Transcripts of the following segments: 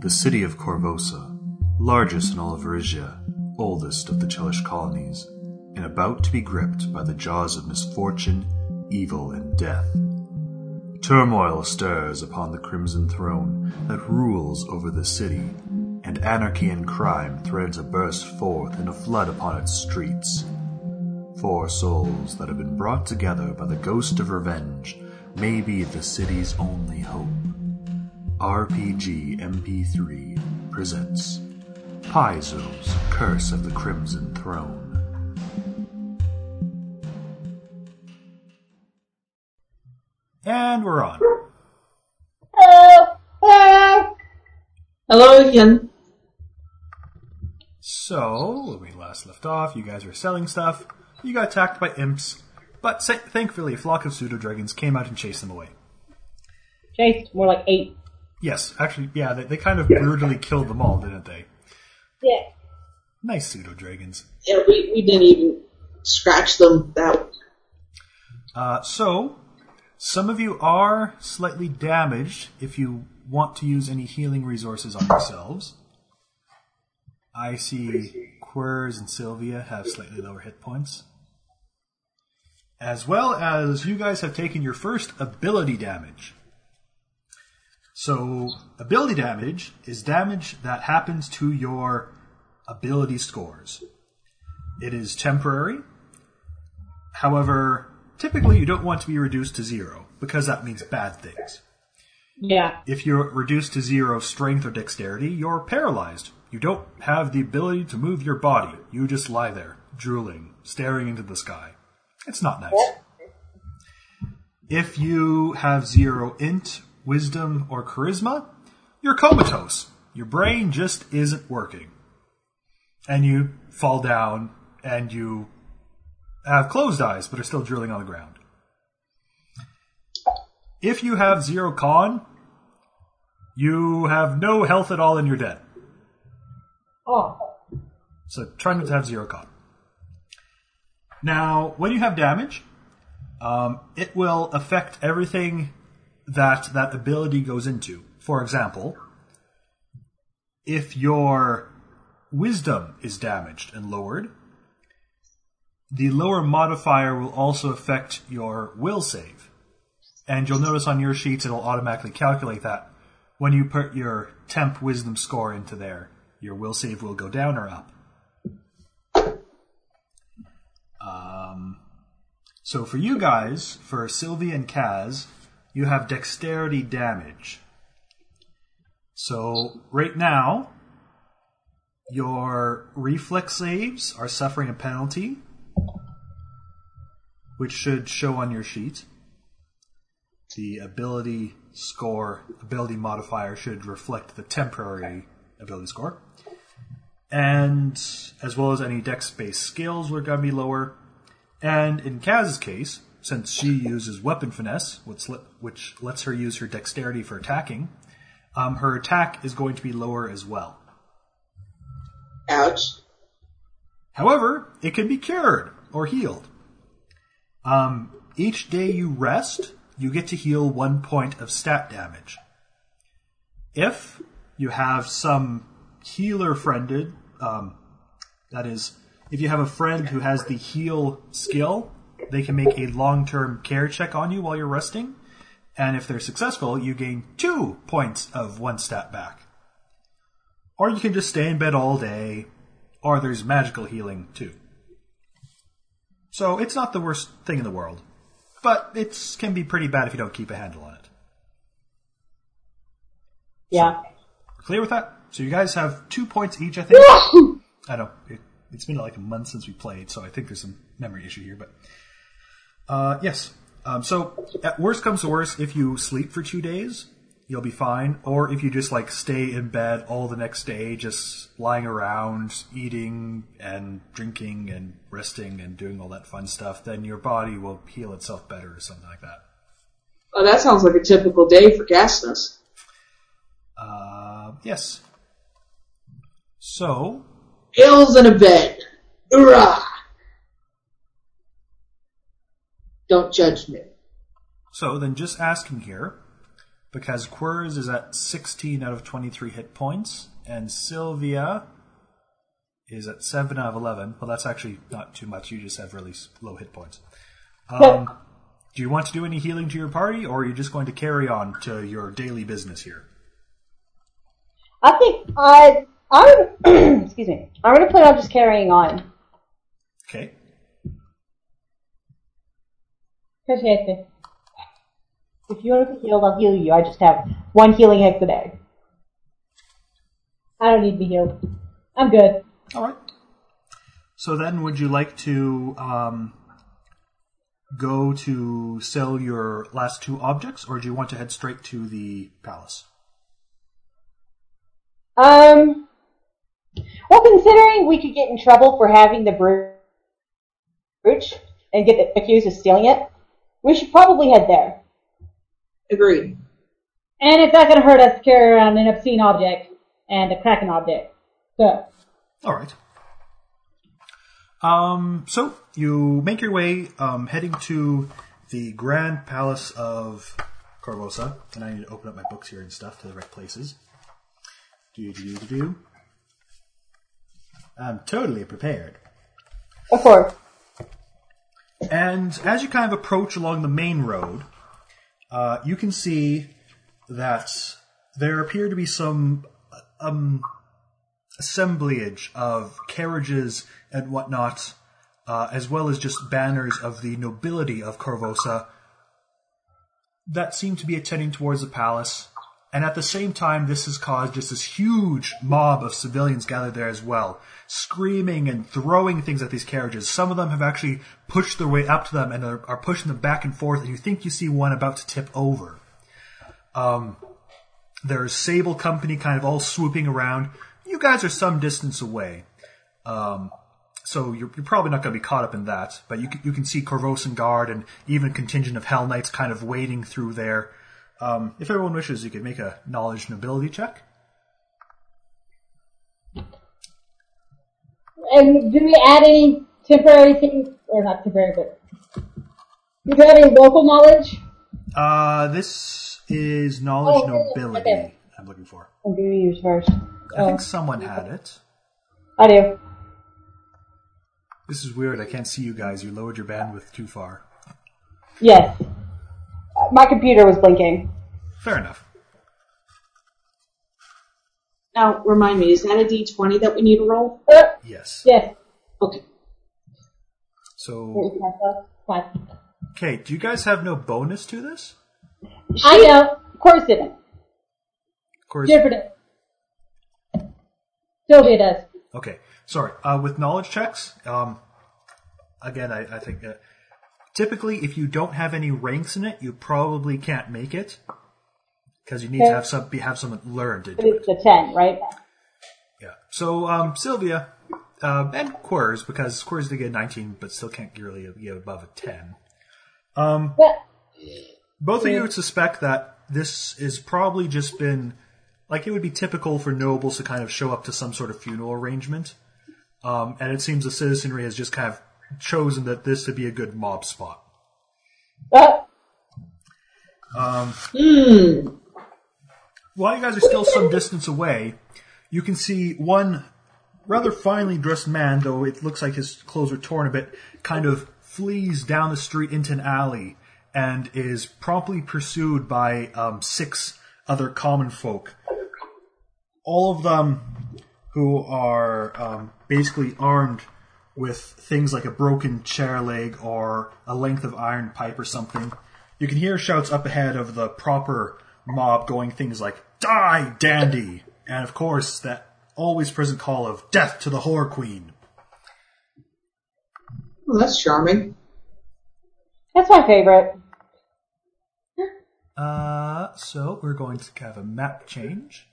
The city of Korvosa, largest in all of Varisia, oldest of the Chelish colonies, and about to be gripped by the jaws of misfortune, evil, and death. Turmoil stirs upon the crimson throne that rules over the city, and anarchy and crime threads a burst forth in a flood upon its streets. Four souls that have been brought together by the ghost of revenge may be the city's only hope. RPG MP3 presents Paizo's Curse of the Crimson Throne. And we're on. Hello again. So, when we last left off, you guys were selling stuff. You got attacked by imps, but thankfully a flock of pseudo dragons came out and chased them away. Chased, more like eight. Yes, actually, yeah, they, they kind of brutally killed them all, didn't they? Yeah. Nice pseudo dragons. Yeah, we, we didn't even scratch them that Uh, so, some of you are slightly damaged if you want to use any healing resources on yourselves. I see Quers and Sylvia have slightly lower hit points. As well as you guys have taken your first ability damage. So, ability damage is damage that happens to your ability scores. It is temporary, However, typically you don't want to be reduced to zero because that means bad things. Yeah. If you're reduced to zero strength or dexterity, you're paralyzed. You don't have the ability to move your body. You just lie there, drooling, staring into the sky. It's not nice. If you have zero int, wisdom, or charisma, you're comatose. Your brain just isn't working. And you fall down and you have closed eyes but are still drilling on the ground. If you have zero con, you have no health at all and you're dead. Oh. So try not to have zero con. Now, when you have damage, um, it will affect everything that that ability goes into. For example, if your wisdom is damaged and lowered, the lower modifier will also affect your will save. And you'll notice on your sheets it'll automatically calculate that. When you put your temp wisdom score into there, your will save will go down or up. Um, so for you guys, for Sylvie and Kaz, you have dexterity damage. So right now, your reflex saves are suffering a penalty, which should show on your sheet. The ability score, ability modifier should reflect the temporary ability score. And as well as any dex based skills were going to be lower. And in Kaz's case, since she uses weapon finesse, which, let, which lets her use her dexterity for attacking, um, her attack is going to be lower as well. Ouch. However, it can be cured or healed. Um, each day you rest, you get to heal one point of stat damage. If you have some healer friended, um, that is, if you have a friend who has the heal skill, they can make a long term care check on you while you're resting. And if they're successful, you gain two points of one stat back. Or you can just stay in bed all day, or there's magical healing too. So it's not the worst thing in the world, but it can be pretty bad if you don't keep a handle on it. Yeah. Clear with that? So you guys have two points each, I think. I know it, it's been like a month since we played, so I think there's some memory issue here. But uh, yes, um, so at worst comes to worst, if you sleep for two days, you'll be fine. Or if you just like stay in bed all the next day, just lying around, eating and drinking and resting and doing all that fun stuff, then your body will heal itself better or something like that. Oh, that sounds like a typical day for Gasnus. Uh, yes. So Pills and a bed. Hoorah! Don't judge me. So then just asking here, because Quirz is at 16 out of 23 hit points, and Sylvia is at 7 out of 11. Well, that's actually not too much. You just have really low hit points. Um, do you want to do any healing to your party, or are you just going to carry on to your daily business here? I think I I'm. excuse me. I'm gonna plan on just carrying on. Okay. If you want to be healed, I'll heal you. I just have one healing hex a day. I don't need to be healed. I'm good. All right. So then, would you like to um, go to sell your last two objects, or do you want to head straight to the palace? Um, well, considering we could get in trouble for having the brooch and get accused of stealing it, we should probably head there. Agreed. And it's not going to hurt us to carry around an obscene object and a kraken object. So, All right. Um, so you make your way, um, heading to the Grand Palace of Korvosa, and I need to open up my books here and stuff to the right places. Do do do do. I'm totally prepared. Of course. And as you kind of approach along the main road, uh, you can see that there appear to be some um, assemblage of carriages and whatnot, uh, as well as just banners of the nobility of Korvosa that seem to be attending towards the palace. And at the same time, this has caused just this huge mob of civilians gathered there as well, screaming and throwing things at these carriages. Some of them have actually pushed their way up to them and are, are pushing them back and forth, and you think you see one about to tip over. Um, there's Sable Company kind of all swooping around. You guys are some distance away. Um, so you're, you're probably not going to be caught up in that, but you can, you can see Korvosan Guard and even contingent of Hell Knights kind of wading through there. Um, if everyone wishes, you could make a knowledge and ability check. and do we add any temporary things, or not temporary, but do we have any local knowledge? Uh, this is knowledge Oh, nobility. Okay. I'm looking for. I'll do yours first. I think someone had it. I do. This is weird. I can't see you guys. You lowered your bandwidth too far. Yes. Uh, My computer was blinking. Fair enough. Now, remind me, is that a d20 that we need to roll? Uh, Yes. yes. Okay. So, Fine. okay. Do you guys have no bonus to this? I know. Of course it is. Of course. Jennifer does. Sylvia does. Okay, sorry. Uh, with knowledge checks, um, again, I, I think uh, typically if you don't have any ranks in it, you probably can't make it because you need to have some have someone learn to do it. it's the 10, right? Yeah. So um, Sylvia uh, and Quirz, because Quirz did get 19, but still can't really get above a 10. But Both of you would suspect that this is probably just been like it would be typical for nobles to kind of show up to some sort of funeral arrangement. Um, and it seems the citizenry has just kind of chosen that this would be a good mob spot. Uh, Hmm. While you guys are still some distance away, you can see one rather finely dressed man, though it looks like his clothes are torn a bit, kind of flees down the street into an alley and is promptly pursued by um, six other common folk. All of them who are um, basically armed with things like a broken chair leg or a length of iron pipe or something. You can hear shouts up ahead of the proper mob going things like, Die, dandy! And of course, that always present call of Death to the Whore Queen. Well, that's charming. that's my favorite. Uh, so we're going to have a map change.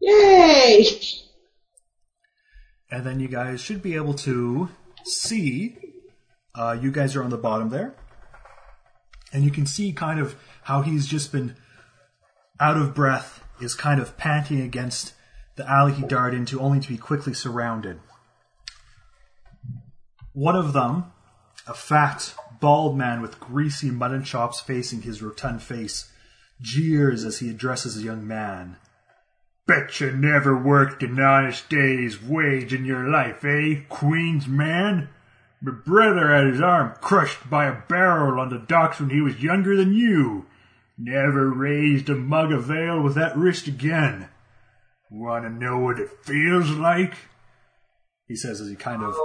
Yay! And then you guys should be able to see, uh, you guys are on the bottom there. And you can see kind of how he's just been out of breath, is kind of panting against the alley he darted into, only to be quickly surrounded. One of them, a fat, bald man with greasy mutton chops facing his rotund face, jeers as he addresses a young man. Bet you never worked an honest day's wage in your life, eh, Queen's man? My brother had his arm crushed by a barrel on the docks when he was younger than you. Never raised a mug of ale with that wrist again. Wanna know what it feels like? He says as he kind of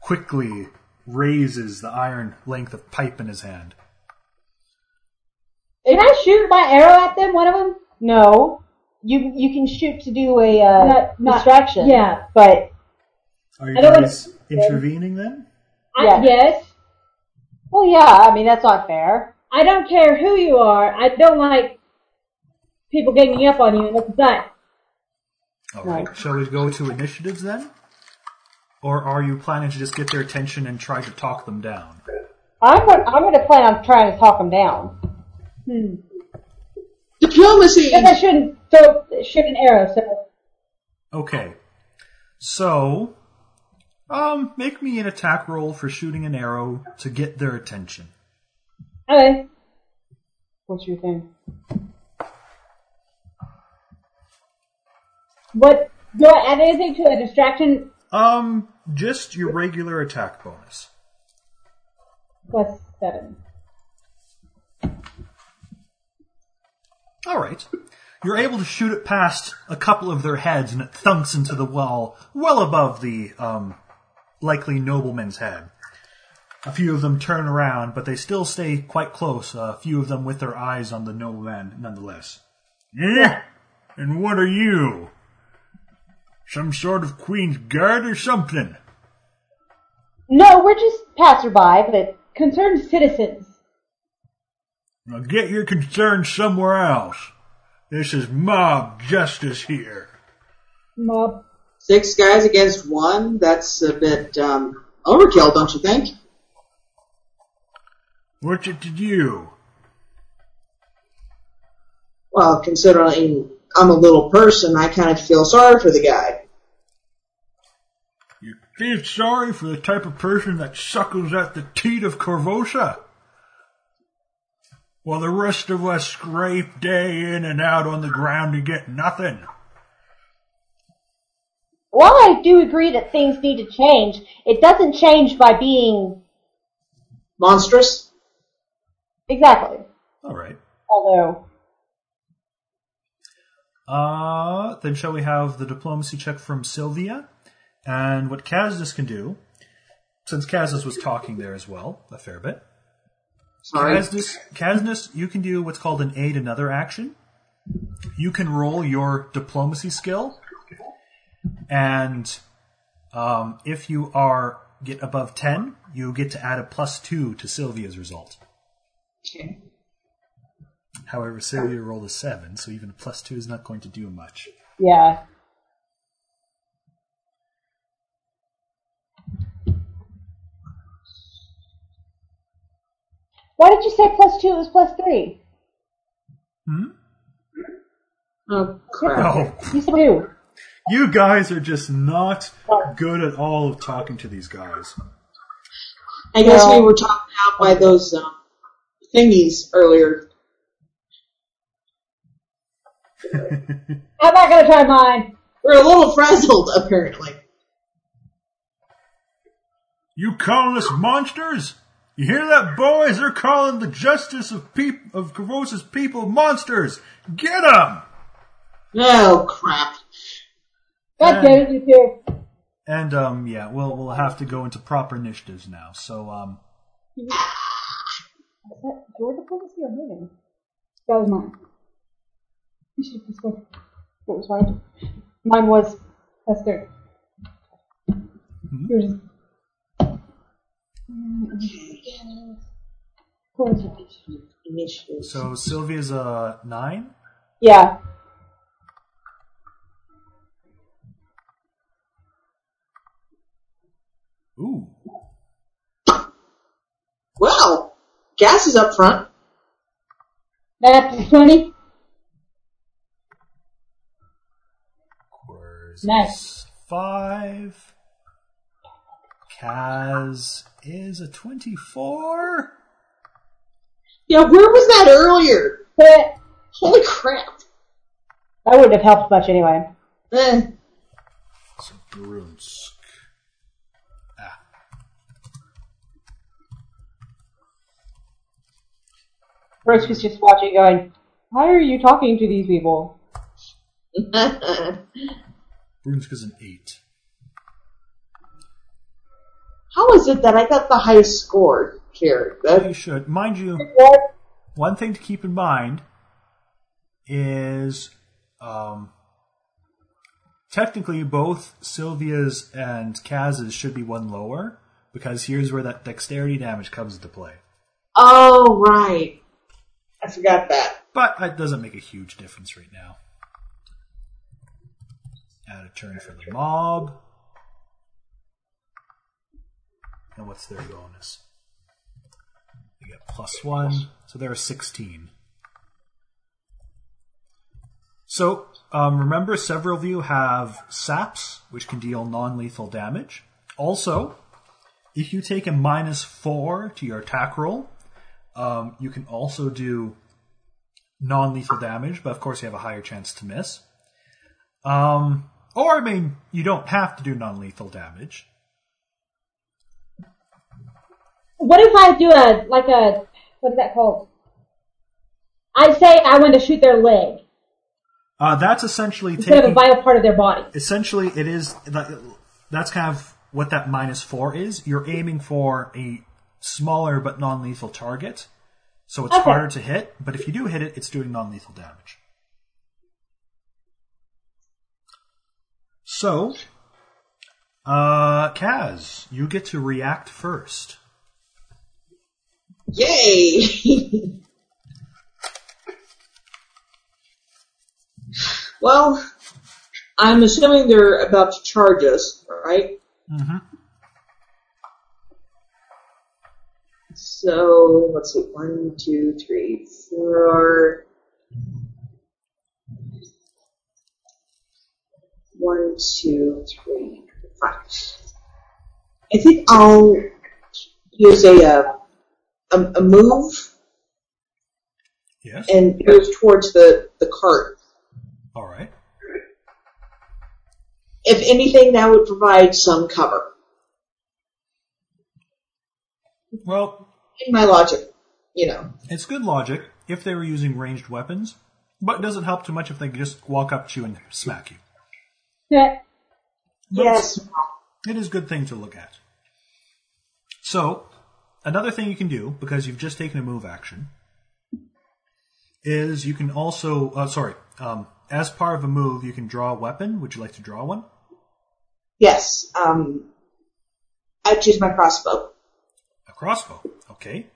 quickly raises the iron length of pipe in his hand. Can I shoot my arrow at them? One of them? No. You you can shoot to do a uh, Not- not- distraction. yeah. But Are you I don't wanna- guys intervening then? I, Yeah. Yes. well, yeah. I mean that's not fair. I don't care who you are. I don't like people ganging up on you and what's that? All right. Shall we go to initiatives then? Or are you planning to just get their attention and try to talk them down? I'm going I'm going to plan on trying to talk them down. Diplomacy. Because I shouldn't throw, shoot an arrow, so. Okay. So, um, make me an attack roll for shooting an arrow to get their attention. Okay. What's your thing? What, do I add anything to a distraction Um, just your regular attack bonus. plus seven? All right. You're able to shoot it past a couple of their heads, and it thunks into the wall, well above the um, likely nobleman's head. A few of them turn around, but they still stay quite close. A few of them with their eyes on the nobleman, nonetheless. Yeah? And what are you? Some sort of Queen's Guard or something? No, we're just passerby, but Concerned citizens. Now get your concerns somewhere else. This is mob justice here. Mob. Six guys against one? That's a bit um, overkill, don't you think? What's it to you? Well, considering I'm a little person, I kind of feel sorry for the guy. You feel sorry for the type of person that suckles at the teat of Korvosa? While the rest of us scrape day in and out on the ground and get nothing. while I do agree that things need to change, it doesn't change by being Monstrous? exactly. All right. Although Uh, then shall we have the diplomacy check from Sylvia? And what Kazdis can do, since Kazdis was talking there as well, a fair bit. Sorry. Kazdis, Kazdis, you can do what's called an aid another action. You can roll your diplomacy skill, and um, if you are get above ten, you get to add a plus two to Sylvia's result. Okay. However, Sylvia rolled a seven, so even a plus two is not going to do much. yeah. Why did you say plus two? It was plus three. Hmm? Oh, crap. Oh, You said two. You guys are just not good at all of talking to these guys. I guess Well- we were talked out by those um, thingies earlier. I'm not gonna try mine. We're a little frazzled, apparently. You calling us monsters? You hear that, boys? They're calling the justice of peop- of Korvosa's people monsters. Get 'em! Oh, crap. God damn it, you two. And um, yeah, we'll we'll have to go into proper initiatives now. So um, Is that your diplomacy or moving? That was mine. You should have scored. What was mine? Mine was That's third. Yours is. So Sylvia's a nine. yeah. Ooh, Well, gas is up front. That's 20. Quers Nice. is five. Kaz is a twenty-four. Yeah, where was that earlier? Holy crap! That wouldn't have helped much anyway. Eh, So Brunsk. Ah. Bruce was just watching, going, "Why are you talking to these people?" Brunsk is an eight. How is it that I got the highest score here? You should. Mind you, one thing to keep in mind is um, technically both Sylvia's and Kaz's should be one lower because here's where that dexterity damage comes into play. oh, right. I forgot that. But it doesn't make a huge difference right now. Add a turn for the mob. And what's their bonus? They get plus one, so they're a 16. So, um, remember, several of you have saps, which can deal non lethal damage. Also, if you take a minus four to your attack roll, um, you can also do non lethal damage, but of course you have a higher chance to miss. Um, or, I mean, you don't have to do non lethal damage. What if I do a like a what is that called? I say I want to shoot their leg Uh, that's essentially instead of a vital part of their body. essentially it is that's kind of what that minus four is. You're aiming for a smaller but non-lethal target, so it's Okay. harder to hit. But if you do hit it, it's doing non-lethal damage. So, uh, Kaz, you get to react first. Yay! well, I'm assuming they're about to charge us, right? Mm-hmm. So, let's see, one, two, three, four. One, two, three, five. I think I'll use a, uh, a, a move Yes. and move towards the, the cart. All right. If anything, that would provide some cover. Well, In my logic, you know. it's good logic if they were using ranged weapons, but it doesn't help too much if they just walk up to you and smack you. Yeah. But Yes. It is a good thing to look at. So, another thing you can do, because you've just taken a move action, is you can also, uh, sorry, um, as part of a move, you can draw a weapon. Would you like to draw one? Yes. Um, I choose my crossbow. A crossbow. Okay.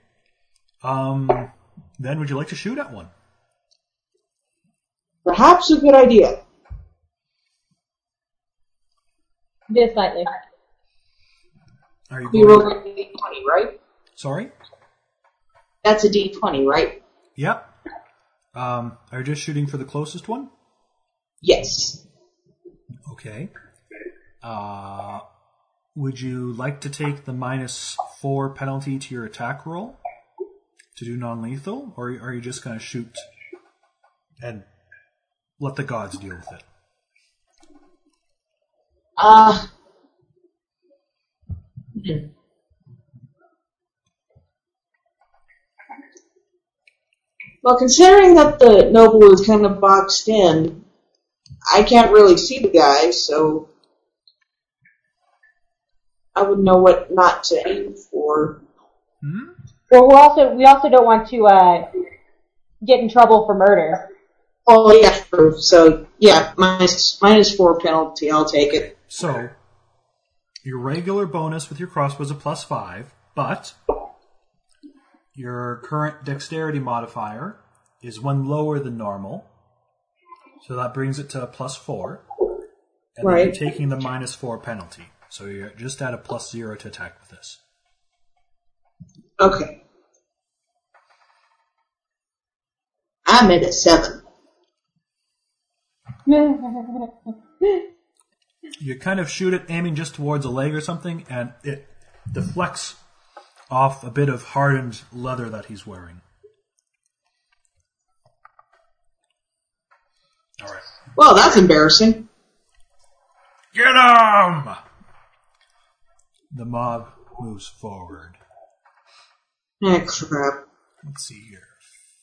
Um, then would you like to shoot at one? Perhaps a good idea. Just slightly. Are you We going? roll a d20, right? Sorry. That's a d20, right? Yep. Um, are you just shooting for the closest one? Yes. Okay. Uh, would you like to take the minus four penalty to your attack roll to do non-lethal, or are you just going to shoot and let the gods deal with it? Uh, hmm. Well, considering that the noble is kind of boxed in, I can't really see the guy, so I wouldn't know what not to aim for. Hmm? Well, we also we also don't want to uh, get in trouble for murder. Oh yeah, true. So yeah, minus minus four penalty. I'll take it. So, your regular bonus with your crossbow is a plus five, but your current dexterity modifier is one lower than normal, so that brings it to a plus four. And then Right. you're taking the minus four penalty, so you're just at a plus zero to attack with this. Okay. I'm at a seven. You kind of shoot it aiming just towards a leg or something, and it deflects off a bit of hardened leather that he's wearing. All right. Well, that's embarrassing. Get him! The mob moves forward. Ah, crap. Let's see here.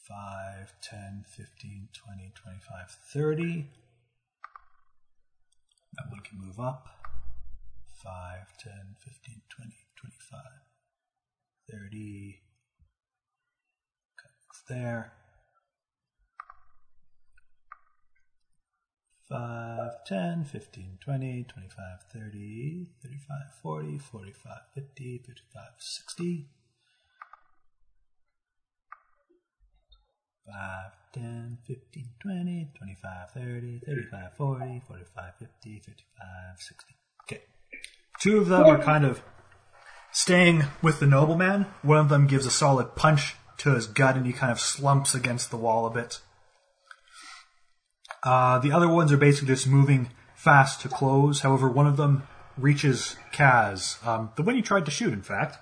5, 10, 15, 20, 25, 30. That one can move up. 5, 10, 15, 20, 25, 30. Cuts there. 5, 10, 15, 20, 25, 30, 35, 40, 45, 50, 55, 60. 5, 10, 15, 20, 25, 30, 35, 40, 45, 50, 55, 60. Okay. Two of them are kind of staying with the nobleman. One of them gives a solid punch to his gut and he kind of slumps against the wall a bit. Uh, the other ones are basically just moving fast to close. However, one of them reaches Kaz, um, the one he tried to shoot, in fact,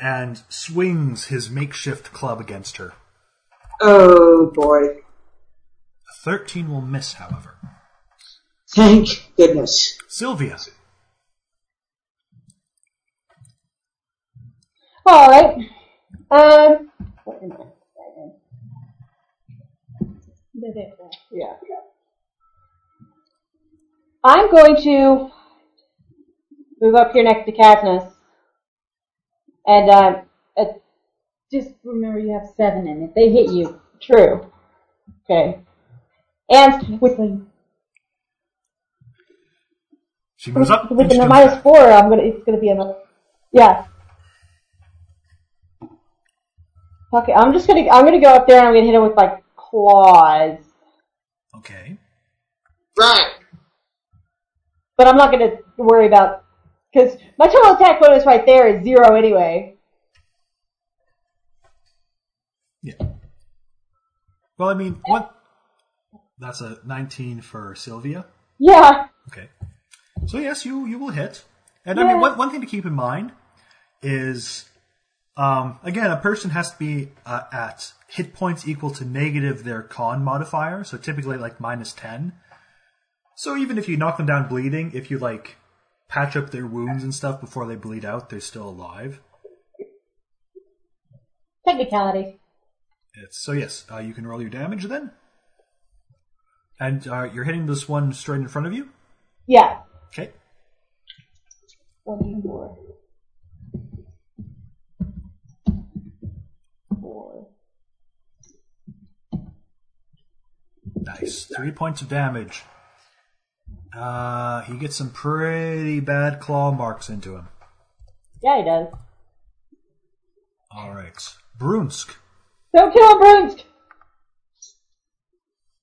and swings his makeshift club against her. Oh boy. A 13 will miss, however. Thank goodness. Sylvia. All right. Um. Wait a minute. Yeah. I'm going to move up here next to Katniss. And, um, uh, Just remember you have seven in it. They hit you. true. Okay. And with, Quickly. She moves up. with the comes four, I'm gonna, it's gonna be another, yeah. Okay, I'm just gonna, I'm gonna go up there and I'm gonna hit him with my claws. Okay. Right. But I'm not gonna worry about, cause my total attack bonus right there is zero anyway. Yeah. Well, I mean, what? That's a 19 for Sylvia. Yeah. Okay. So yes, you you will hit. And I mean, Yeah. one one thing to keep in mind is, um, again, a person has to be uh, at hit points equal to negative their con modifier. So typically like minus 10. So even if you knock them down bleeding, if you like patch up their wounds and stuff before they bleed out, they're still alive. Technicality. It's, so yes, uh, you can roll your damage then. And uh, you're hitting this one straight in front of you. Yeah. Okay. One more. Nice. Three points of damage. Uh, he gets some pretty bad claw marks into him. Yeah, he does. All right. Brunsk. Don't kill him, Brunsk!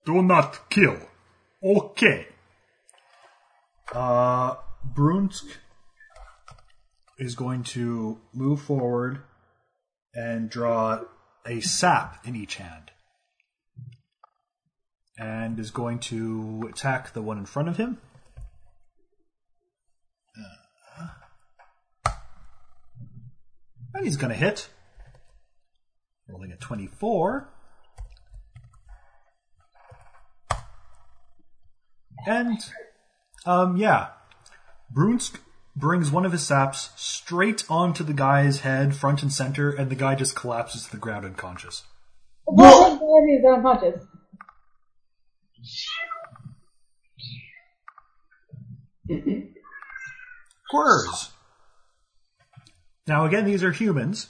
Do not kill. Okay. Uh, Brunsk is going to move forward and draw a sap in each hand. And is going to attack the one in front of him. And he's going to hit. Rolling a 24. And, um, yeah. Brunsk brings one of his saps straight onto the guy's head, front and center, and the guy just collapses to the ground unconscious. What was he unconscious? Quirrs. Now again, these are humans,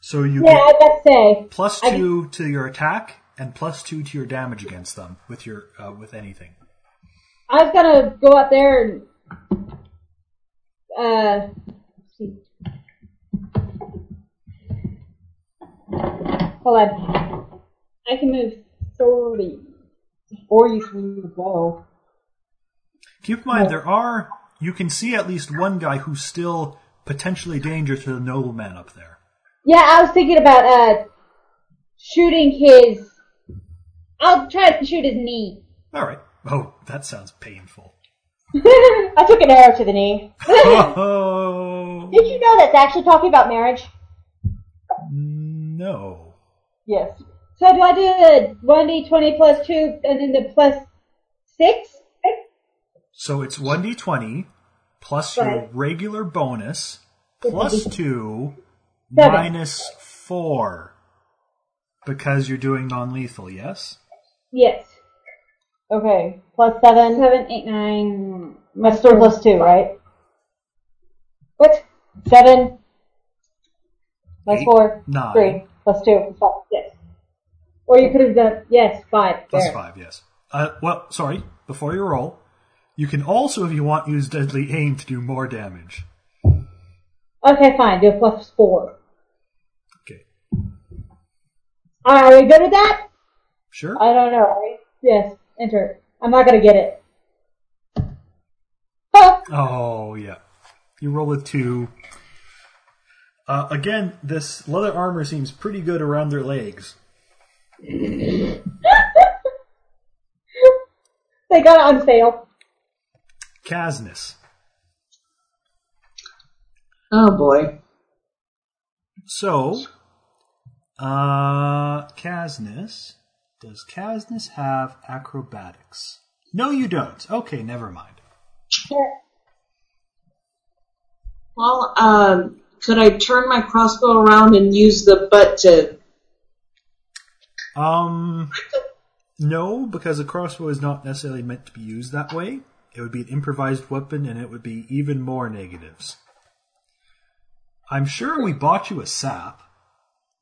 so you Yeah, get I was say. plus I- two to your attack and plus two to your damage against them with your uh, with anything. I was gonna go out there and uh let's see. Hold on. I can move thirty. Or you swing the bow. Keep in mind, there are you can see at least one guy who's still potentially dangerous to the nobleman up there. Yeah, I was thinking about, uh, shooting his, I'll try to shoot his knee. All right. Oh, that sounds painful. I took an arrow to the knee. Oh Did you know that's actually talking about marriage? no. Yes. So do I do the one D twenty plus two and then the plus Six? So it's 1d20 plus your Right. regular bonus Which plus would be 2 Seven. minus 4. Because you're doing non lethal, yes? Yes. Okay. Plus seven. Seven, eight, nine. That's three plus two, right? What? Seven. Plus Eight, four. nine. Three. Plus two. Plus five. Yes. Or you could have done, yes, five. Plus There. 5, yes. Uh, well, sorry, before you roll, you can also, if you want, use Deadly Aim to do more damage. Okay, fine. Do a plus four. Okay. Are we good with that? Sure? I don't know. Are we? Yes. Enter. I'm not gonna get it. Oh, yeah. You roll with two. Uh, again, this leather armor seems pretty good around their legs. They got it on sale. Casnus. Oh boy. So, uh, Casnus. Does Casnus have acrobatics? No, you don't. Okay, never mind. Well, um, could I turn my crossbow around and use the butt to? Um, no, because a crossbow is not necessarily meant to be used that way. It would be an improvised weapon, and it would be even more negatives. I'm sure we bought you a sap.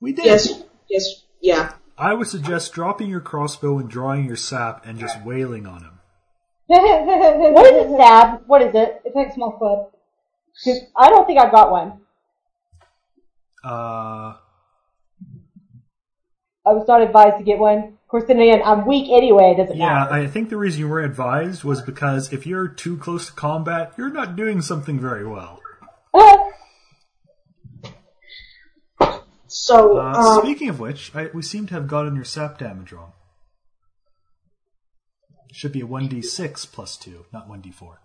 We did. Yes. Yes. Yeah. I would suggest dropping your crossbow and drawing your sap and just wailing on him. What is it, sap? What is it? It's like a small club. I don't think I've got one. Uh, I was not advised to get one. Of course, then again, I'm weak anyway. It doesn't yeah, matter. I think the reason you were advised was because if you're too close to combat, you're not doing something very well. So, Uh, um, speaking of which, I, we seem to have gotten your sap damage wrong. It should be a 1d6 plus 2, not 1d4.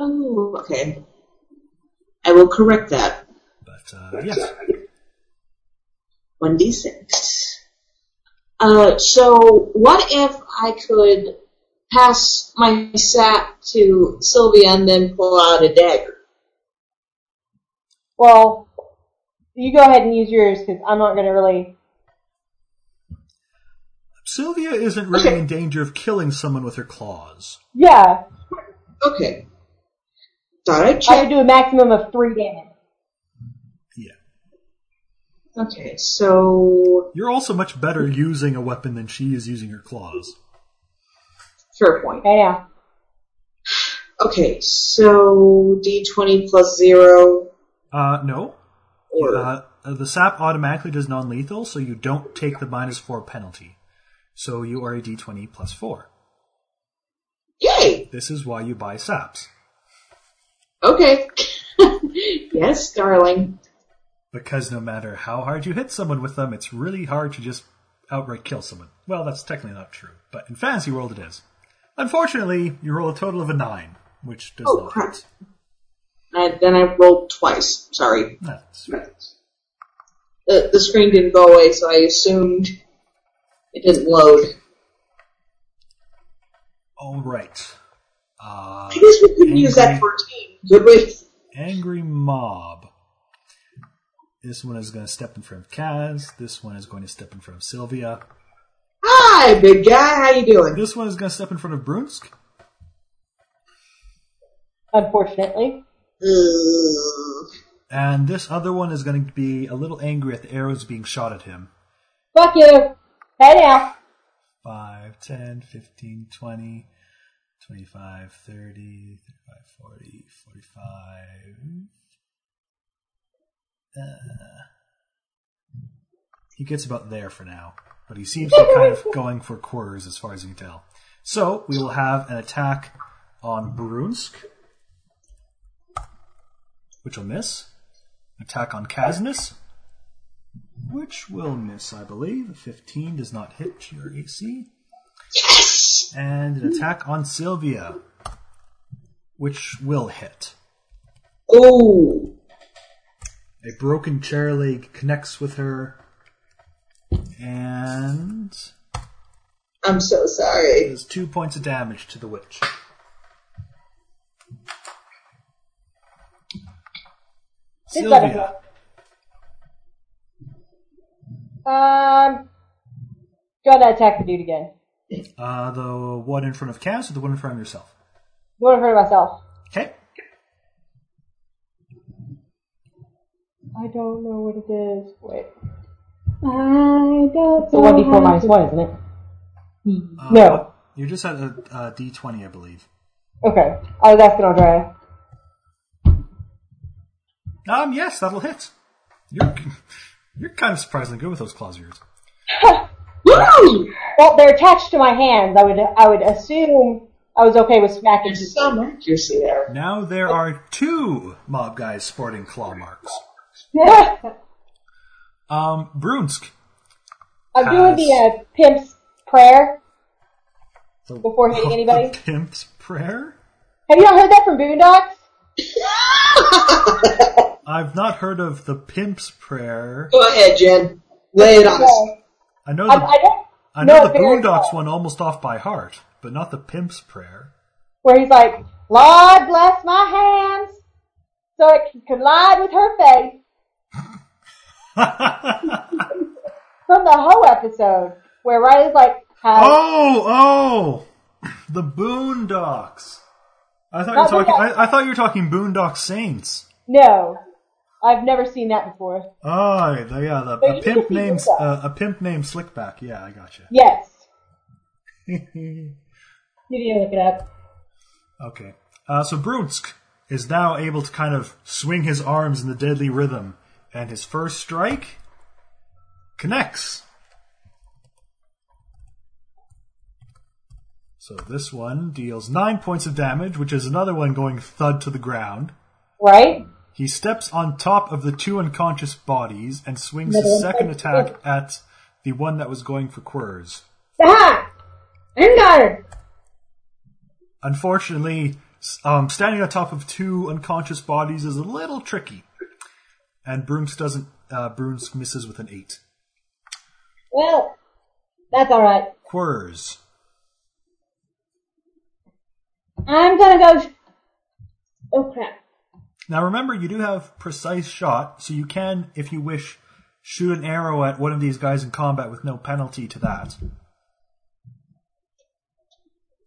oh, okay. I will correct that. But, uh, yes. One d six. Uh, so what if I could pass my sap to Sylvia and then pull out a dagger? Well, you go ahead and use yours because I'm not going to really. Sylvia isn't really Okay. in danger of killing someone with her claws. Yeah, Okay. Thought I'd I would do a maximum of three damage. Yeah. Okay, so You're also much better using a weapon than she is using her claws. fair point. Okay, yeah. Okay, so d twenty plus zero Uh, no. or Uh, the sap automatically does non-lethal, so you don't take the minus 4 penalty. So you are a d20 plus 4. yay. This is why you buy saps. Okay. yes, darling. Because no matter how hard you hit someone with them, it's really hard to just outright kill someone. Well, that's technically not true, but in Fantasy World it is. Unfortunately, you roll a total of a 9, which does Oh, not. And then I rolled twice. Sorry. That's The, the screen didn't go away, so I assumed it didn't load. Alright. Uh, I guess we couldn't use that for a team, could we? Angry Mob. This one is going to step in front of Kaz. This one is going to step in front of Sylvia. Hi, big guy. How you doing? This one is going to step in front of Brunsk. Unfortunately. Ugh. And this other one is going to be a little angry at the arrows being shot at him. Fuck you. Hey now. 5, 10, 15, 20, 25, 30, 35, 40, 45. Uh, he gets about there for now, but he seems to be kind of going for quarters as far as you can tell. So we will have an attack on Brunsk, which will miss. Attack on Kasnus, which will miss, I believe. A 15 does not hit your AC. Yes! And an attack on Sylvia, which will hit. Oh, A broken chair leg connects with her, and I'm so sorry. There's two points of damage to the witch. Sylvia. Um, go to attack the dude again. Uh, the one in front of Cass or the one in front of yourself? You want to hurt myself? Okay. I don't know what it is. Wait. I don't It's a 1d4 know 1, isn't it? Uh, No. You just had a, a D20, I believe. Okay. I was asking Andrea. Um, yes, that'll hit. You're, you're kind of surprisingly good with those claws of yours. Woo! Well, they're attached to my hands. I would I would assume I was okay with smacking. There's some accuracy there. Now there are two mob guys sporting claw marks. Um, Brunsk. I'm doing the uh, pimp's prayer The, before hitting anybody. The pimp's prayer? Have you not heard that from Boondocks? I've not heard of the pimp's prayer. Go ahead, Jen. Lay it on us. I know I, the, I don't I know know the Boondocks one almost off by heart, but not the pimp's prayer. Where he's like, Lord bless my hands so it can collide with her face from the whole episode. Where Riley's like. Oh, oh, the Boondocks. I thought you were talking. Boondocks. I, I thought you were talking Boondock Saints. No. I've never seen that before. Oh, yeah, the But a pimp named uh, a pimp named Slickback. Yeah, I got you. Yes. You need to look it up. Okay. Uh, so Brunsk is now able to kind of swing his arms in the deadly rhythm, and his first strike connects. So this one deals nine points of damage, which is another one going thud to the ground. Right? He steps on top of the two unconscious bodies and swings his second attack at the one that was going for. Aha! Engard! Unfortunately, um, standing on top of two unconscious bodies is a little tricky, and Brunsk doesn't. Uh, Brunsk misses with an eight. Well, that's alright. Quirrs. I'm gonna go. Sh- oh crap. Now remember, you do have precise shot, so you can, if you wish, shoot an arrow at one of these guys in combat with no penalty to that.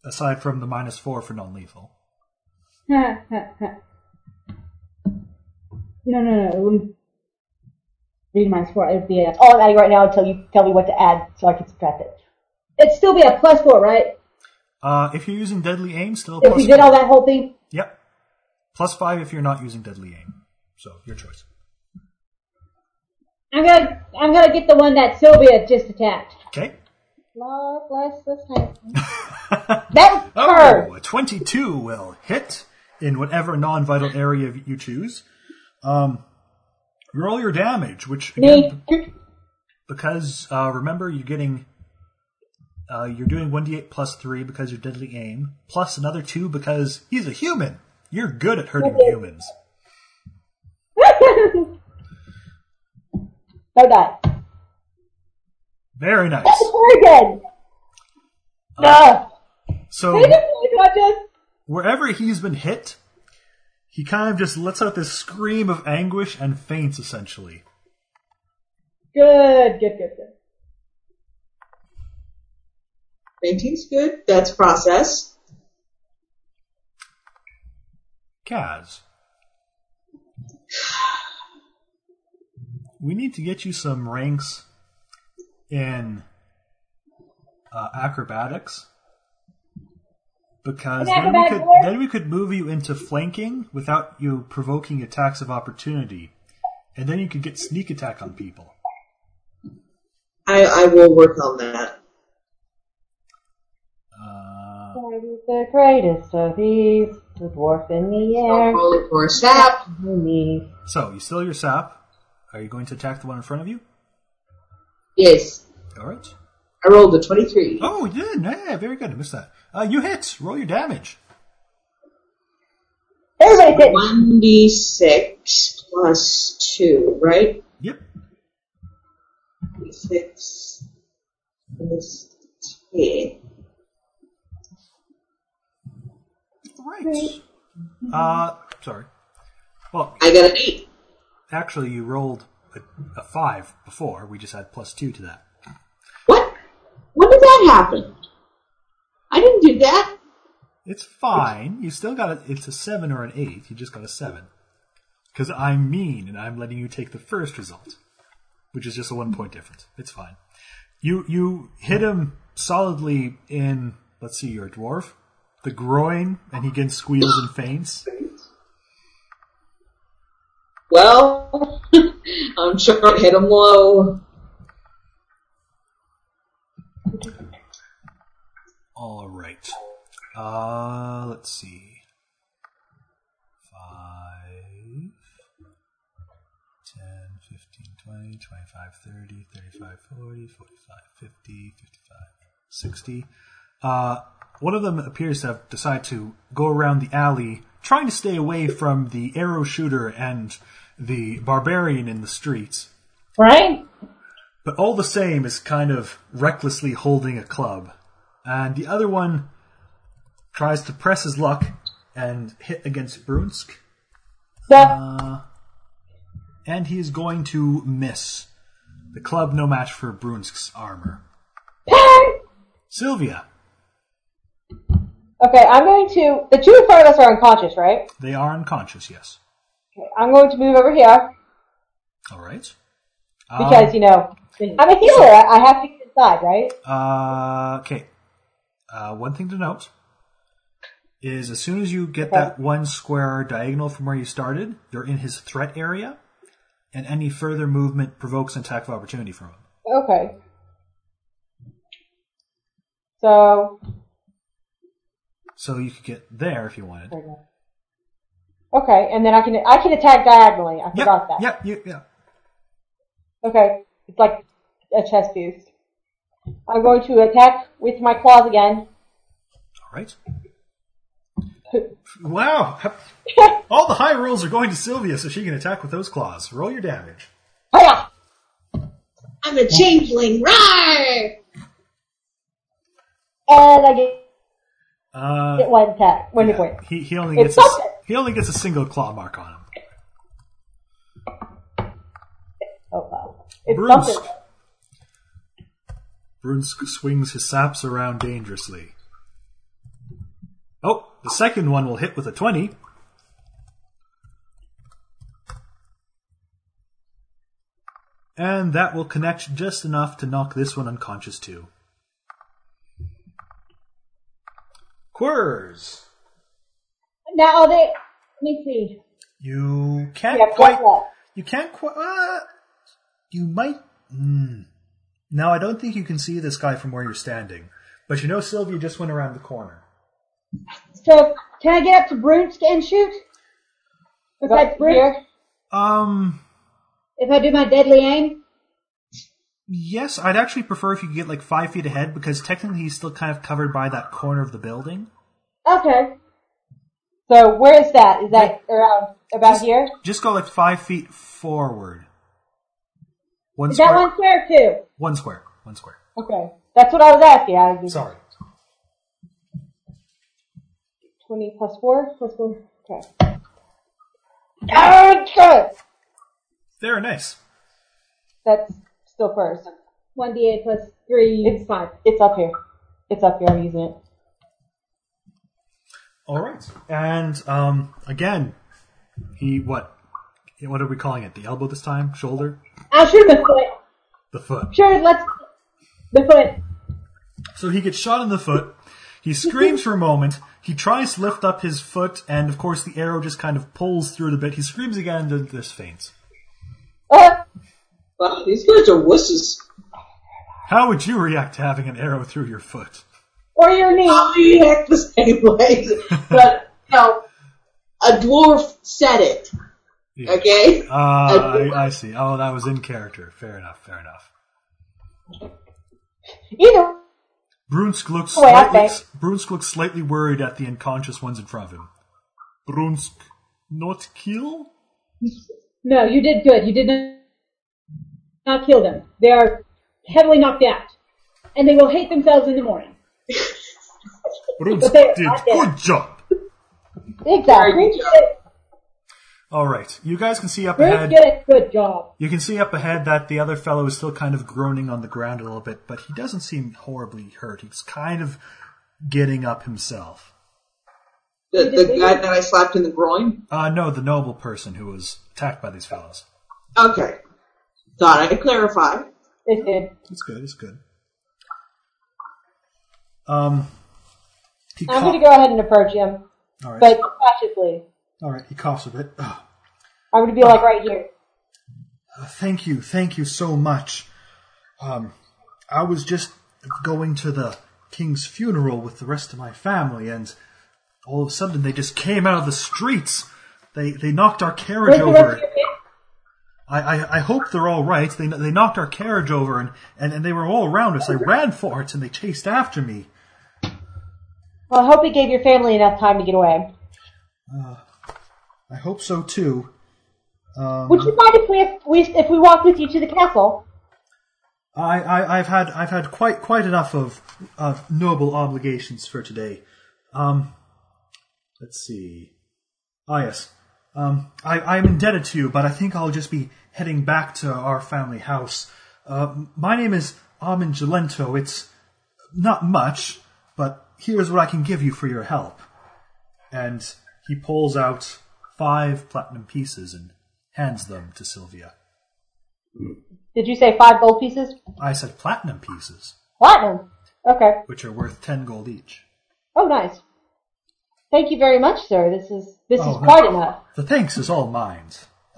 Aside from the minus four for non-lethal. No, no, no. It wouldn't be minus four. It would be a. All I'm adding right now until you tell me what to add so I can subtract it. It'd still be a plus four, right? Uh, if you're using deadly aim, still If plus we did four. all that whole thing. Yep. Plus five if you're not using deadly aim. So your choice. I'm gonna. I'm gonna get the one that Sylvia just attacked. Okay. Lord bless this hand. That was her. Oh, a 22 will hit in whatever non-vital area you choose. Um, roll your damage, which again, because uh, remember you're getting uh, you're doing 1d8 plus 3 because you're deadly aim, plus another 2 because he's a human. You're good at hurting humans. No die. Very nice. Her again. No. So They didn't really touch us. wherever he's been hit, he kind of just lets out this scream of anguish and faints essentially. Good, good, good, good. Fainting's good. That's process. Kaz. We need to get you some ranks in uh, acrobatics because then we could what? then we could move you into flanking without you provoking attacks of opportunity, and then you could get sneak attack on people. I, I will work on that. Uh, God the greatest of these, the dwarf in the I'll air. roll for a sap. So you still your sap. Are you going to attack the one in front of you? Yes. All right. I rolled a 23. Oh, you did. Yeah, very good. I missed that. Uh, you hit. Roll your damage. Everybody's hitting. 1d6 plus 2, right? Yep. 6 plus Yeah. Right. Uh, sorry. Well, I got an eight. actually, you rolled a, a five before. We just had plus two to that. What? When did that happen? I didn't do that. It's fine. You still got a, it's a seven or an eight. You just got a seven. Because I'm mean and I'm letting you take the first result, which is just a one point difference. It's fine. You you hit him solidly in let's see, you're dwarf, the groin, and he again squeals and faints. Well, I'm sure I hit him low. All right. Uh, let's see. Five, 10, 15, 20, 25, 30, 35, 40, 45, 50, 55, 60. Uh, one of them appears to have decided to go around the alley, trying to stay away from the arrow shooter and the barbarian in the streets Right? but all the same is kind of recklessly holding a club. And the other one tries to press his luck and hit against Brunsk, So, and he is going to miss. The club no match for Brunsk's armor. Sylvia, okay, I'm going to. The two in front of us are unconscious, right? they are unconscious, yes. Okay, I'm going to move over here All right. because you know I'm a healer. I, I have to get inside, right? Uh, okay. Uh, one thing to note is as soon as you get that one square diagonal from where you started, you're in his threat area, and any further movement provokes an attack of opportunity from him. Okay. So, So you could get there if you wanted. okay, and then I can I can attack diagonally. I forgot that. Yep, yep, yeah. Okay, it's like a chess boost. I'm going to attack with my claws again. All right. Wow. All the high rolls are going to Sylvia so she can attack with those claws. Roll your damage. Hiya! I'm a changeling. Rawr! And I get, Uh, get one attack. One hit point. he, he only It's gets a, s- something. he only gets a single claw mark on him. Oh wow. It's Brunsk. something. Brunsk swings his saps around dangerously. Oh, the second one will hit with a 20. And that will connect just enough to knock this one unconscious too. Quirrs! Now they? Let me see. You can't Yeah, quite. You can't quite. Uh, you might. Mm. Now, I don't think you can see this guy from where you're standing, but you know Sylvia just went around the corner. So can I get up to Brunsk and shoot? Besides Right Brunsk. Um, if I do my deadly aim. yes, I'd actually prefer if you could get like five feet ahead because technically he's still kind of covered by that corner of the building. Okay. So where is that? Is that around about here? Just go like five feet forward. One Is that square. one square too? One square. One square. Okay, that's what I was asking. I was Sorry. twenty plus four. Plus four. Okay. Okay. There, nice. That's still first. One d eight plus three. It's five. It's up here. It's up here. I'm using it. All right. And um, again, he what? What are we calling it? The elbow this time? Shoulder? I'll shoot him foot. The foot. Sure, let's. The foot. So he gets shot in the foot. He screams for a moment. He tries to lift up his foot, and of course the arrow just kind of pulls through the bit. He screams again and then just faints. Uh, Wow, these guys are wusses. How would you react to having an arrow through your foot? Or your knee. I'll react the same way. But, you know, a dwarf said it. Yeah. Okay? Uh, I, I see. Oh, that was in character. Fair enough. Fair enough. either Brunsk looks Oh, wait, I slightly, Brunsk looks slightly worried at the unconscious ones in front of him. Brunsk, not kill? No, you did good. You did not, not kill them. They are heavily knocked out. and they will hate themselves in the morning. Bruce But they- did did. good job. Exactly. Good job. All right, you guys can see up Good, ahead. good, good job. You can see up ahead that the other fellow is still kind of groaning on the ground a little bit, but he doesn't seem horribly hurt. He's kind of getting up himself. The, the guy that I slapped in the groin? Uh, no, the noble person who was attacked by these fellows. Okay. Thought I'd clarify. It's good. It's good. Um, I'm cough- going to go ahead and approach him, All right. but cautiously. All right. He coughs a bit. Ugh. I'm going to be like right here. Uh, thank you, thank you so much. Um, I was just going to the king's funeral with the rest of my family, and all of a sudden they just came out of the streets. They they knocked our carriage Where's over. of your family? I, I I hope they're all right. They they knocked our carriage over, and, and, and they were all around us. I ran for it, and they chased after me. Well, I hope it gave your family enough time to get away. I hope so too. Um, Would you mind if we if we if we walked with you to the castle? I, I, I've had I've had quite quite enough of uh, noble obligations for today. Um, let's see. Ah, yes. Um, I, I'm indebted to you, but I think I'll just be heading back to our family house. Uh, my name is Armin Gelento. It's not much, but here's what I can give you for your help. And he pulls out five platinum pieces and hands them to Sylvia. Did you say five gold pieces? I said platinum pieces. Platinum. Okay. which are worth 10 gold each. Oh, nice. Thank you very much, sir. This is this Oh, is no. quite enough. The thanks is all mine.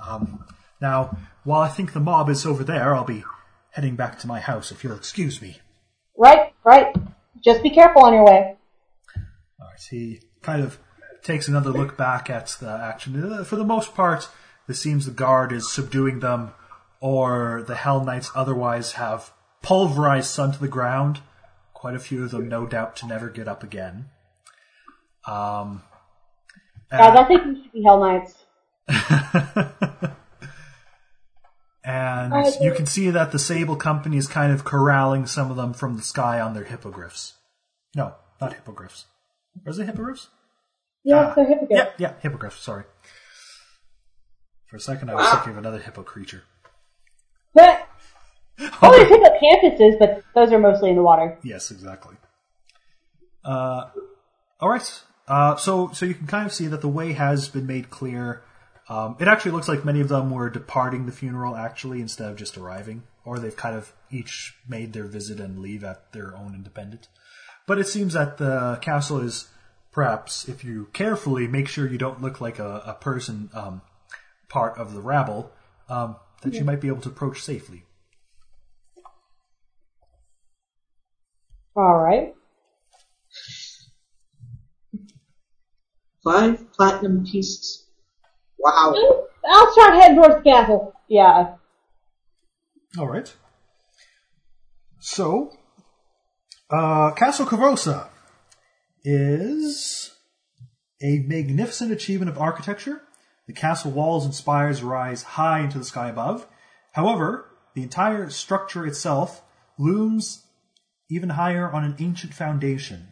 Um, now, while I think the mob is over there, I'll be heading back to my house if you'll excuse me. Right, right. Just be careful on your way. Alright, he kind of takes another look back at the action. For the most part, it seems the guard is subduing them, or the Hell Knights otherwise have pulverized Sun to the ground. Quite a few of them, no doubt, to never get up again. Um, Guys, I think we should be Hell Knights. And you can see that the Sable Company is kind of corralling some of them from the sky on their hippogriffs. No, not hippogriffs. Or is it hippogriffs? Yeah, so hypocrite. Yeah, yeah, hippogriffs, sorry. For a second I was thinking of another hippo creature. But, oh, there's hippocampuses, but those are mostly in the water. Yes, exactly. Uh, alright. Uh, so, so you can kind of see that the way has been made clear. Um, it actually looks like many of them were departing the funeral actually instead of just arriving, or they've kind of each made their visit and leave at their own independent. But it seems that the castle is perhaps, if you carefully make sure you don't look like a, a person um, part of the rabble, um, that you might be able to approach safely. All right. Five platinum pieces. Wow. I'll start heading towards the castle. Yeah. All right. So, uh, Castle Korvosa is a magnificent achievement of architecture. The castle walls and spires rise high into the sky above. However, the entire structure itself looms even higher on an ancient foundation.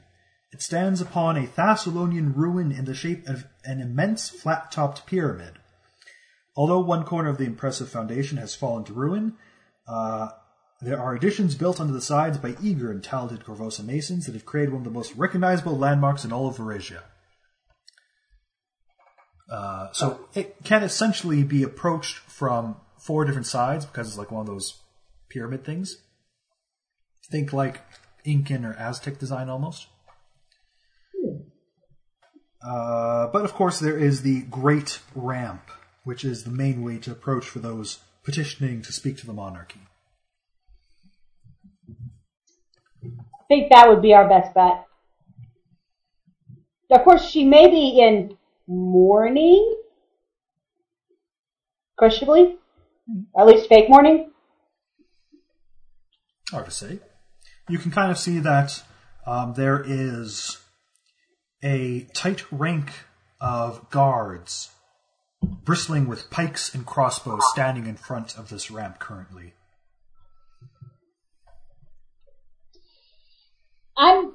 It stands upon a Thassilonian ruin in the shape of an immense flat-topped pyramid. Although one corner of the impressive foundation has fallen to ruin, uh, there are additions built onto the sides by eager and talented Korvosa masons that have created one of the most recognizable landmarks in all of Varisia. Uh, so it can essentially be approached from four different sides because it's like one of those pyramid things. Think like Incan or Aztec design almost. Uh, but of course, there is the Great Ramp, which is the main way to approach for those petitioning to speak to the monarchy. Think that would be our best bet. Of course, she may be in mourning. Questionably. At least fake mourning. Hard to say. You can kind of see that um, there is a tight rank of guards bristling with pikes and crossbows standing in front of this ramp currently. I'm.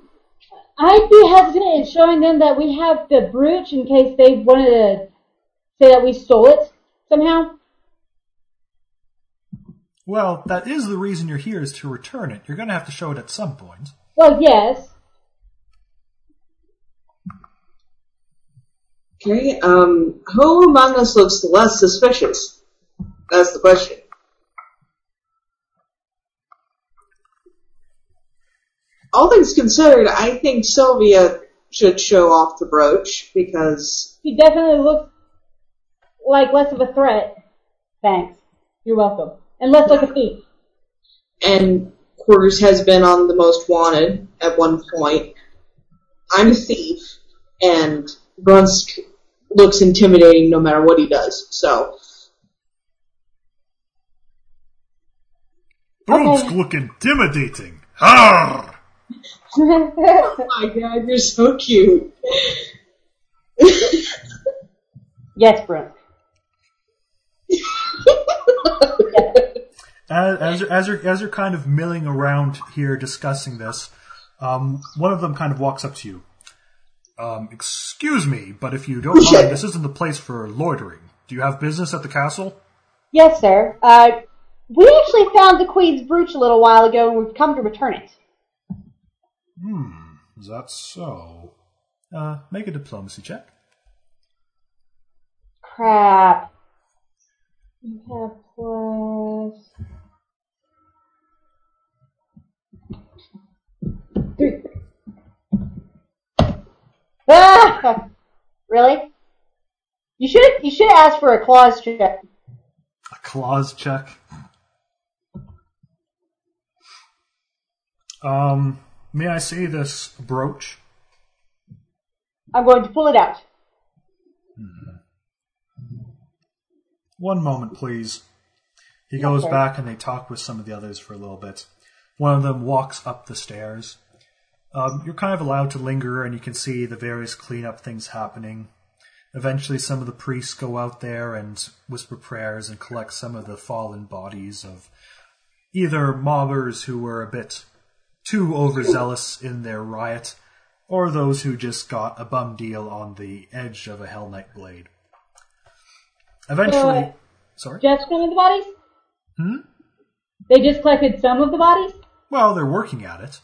I'd be hesitant in showing them that we have the brooch in case they wanted to say that we stole it somehow. Well, that is the reason you're here is to return it. You're going to have to show it at some point. Well, yes. Okay, um, who among us looks the less suspicious? That's the question. All things considered, I think Sylvia should show off the brooch because He definitely looks like less of a threat. Thanks. You're welcome. And less like a thief. and Quarters has been on the most wanted at one point. I'm a thief, and Brunsk looks intimidating no matter what he does. So, Brunsk look intimidating. Arr! Oh my god, you're so cute. Yes, Brooke. As, as, you're, as, you're, as you're kind of milling around here discussing this, um, one of them kind of walks up to you. Um, excuse me, but if you don't mind, this isn't the place for loitering. Do you have business at the castle? Yes, sir. Uh, we actually found the Queen's brooch a little while ago and we've come to return it. Hmm, is that so? Uh, make a diplomacy check. Crap. You have plus. Three. Ah! Really? You should you should ask for a clause check. A clause check. Um, may I see this brooch? I'm going to pull it out. One moment, please. He goes Okay. back and they talk with some of the others for a little bit. One of them walks up the stairs. Um, you're kind of allowed to linger and you can see the various cleanup things happening. Eventually, some of the priests go out there and whisper prayers and collect some of the fallen bodies of either mobbers who were a bit too overzealous in their riot, or those who just got a bum deal on the edge of a Hell Knight blade. Eventually, Uh, sorry. Just one of the bodies? Hmm? They just collected some of the bodies? Well, they're working at it.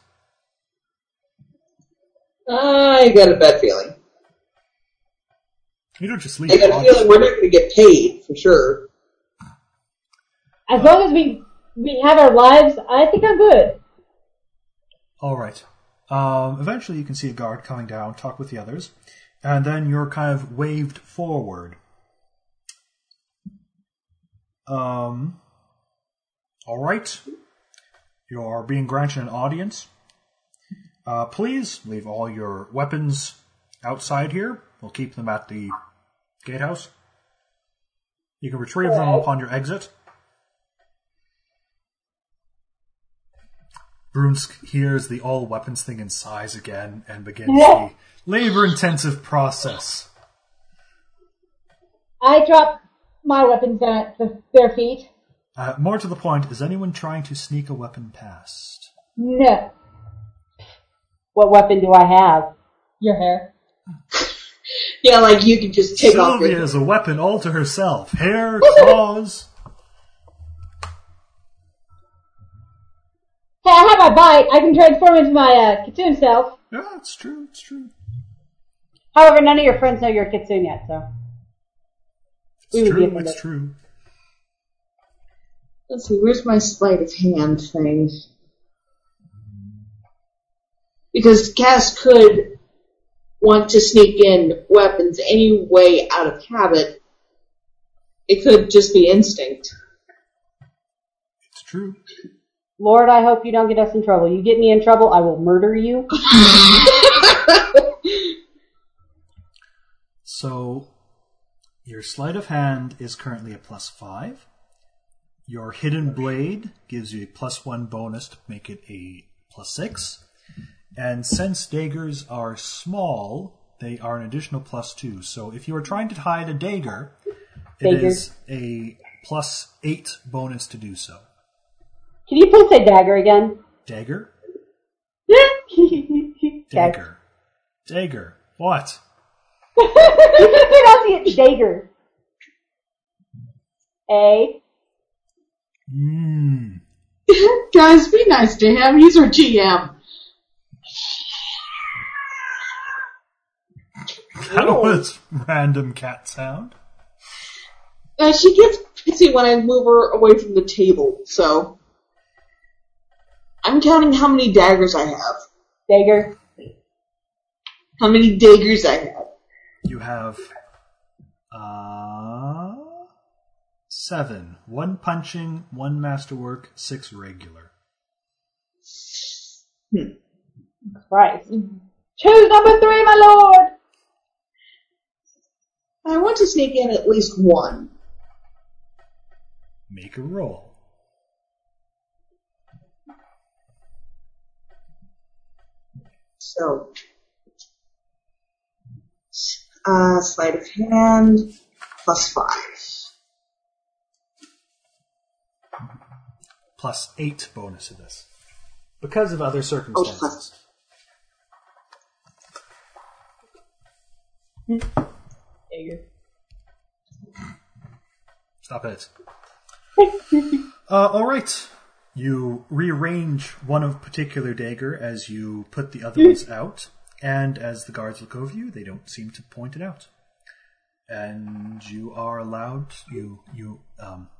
I got a bad feeling. You don't just leave I got a feeling we're not going to get paid for sure. As long as we we have our lives, I think I'm good. All right. Um, eventually, you can see a guard coming down, talk with the others, and then you're kind of waved forward. Um. All right. You are being granted an audience. Uh, please leave all your weapons outside here. We'll keep them at the gatehouse. You can retrieve them upon your exit. Brunsk hears the all weapons thing and sighs again and begins the labor intensive process. I drop my weapons at the, their feet. Uh, more to the point, is anyone trying to sneak a weapon past? No. What weapon do I have? Your hair. Yeah, like you can just take off Sylvia your. is a weapon all to herself. Hair, claws. Hey, I have my bite. I can transform into my uh, Kitsune self. Yeah, it's true, it's true. However, none of your friends know you're a kitsune yet, so. We It's would be true, offended. it's true. Let's see, where's my sleight of hand thing? Because Cass could want to sneak in weapons any way out of habit. It could just be instinct. It's true. Lord, I hope you don't get us in trouble. You get me in trouble, I will murder you. So, your sleight of hand is currently a plus five. Your hidden blade gives you a plus one bonus to make it a plus six. And since daggers are small, they are an additional plus two. So if you are trying to hide a dagger, it is a plus eight bonus to do so. Can you please say dagger again? Dagger? Dagger. Dagger. What? you can pronounce it dagger. A. Mmm. Guys, be nice to him. He's our GM. That was random cat sound. Uh, she gets pissy when I move her away from the table, so. I'm counting how many daggers I have. Dagger. How many daggers I have. You have uh seven. One punching, one masterwork, six regular. Hmm. Christ. Choose number three, my lord. I want to sneak in at least one. Make a roll. So, uh, sleight of hand, plus five. Plus eight bonus to this. Because of other circumstances. Dagger. Stop it. uh, all right. You rearrange one of particular dagger as you put the other ones out, and as the guards look over you, they don't seem to point it out. And you are allowed. You you um.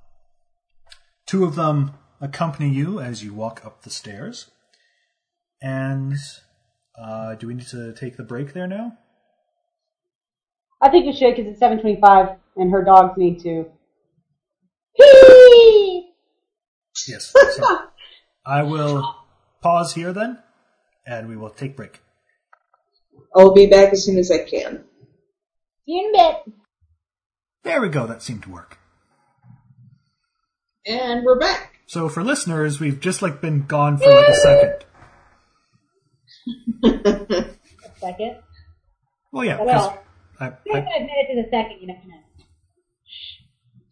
Two of them accompany you as you walk up the stairs. And uh, do we need to take the break there now? I think we should because it's 7:25 and her dogs need to. Yes. So I will pause here then, and we will take break. I'll be back as soon as I can. See you in a bit. There we go. That seemed to work. And we're back. So for listeners, we've just like been gone for like a second. a Second. Well, yeah. Well. I, Forty-five I, minutes is a second, you never know.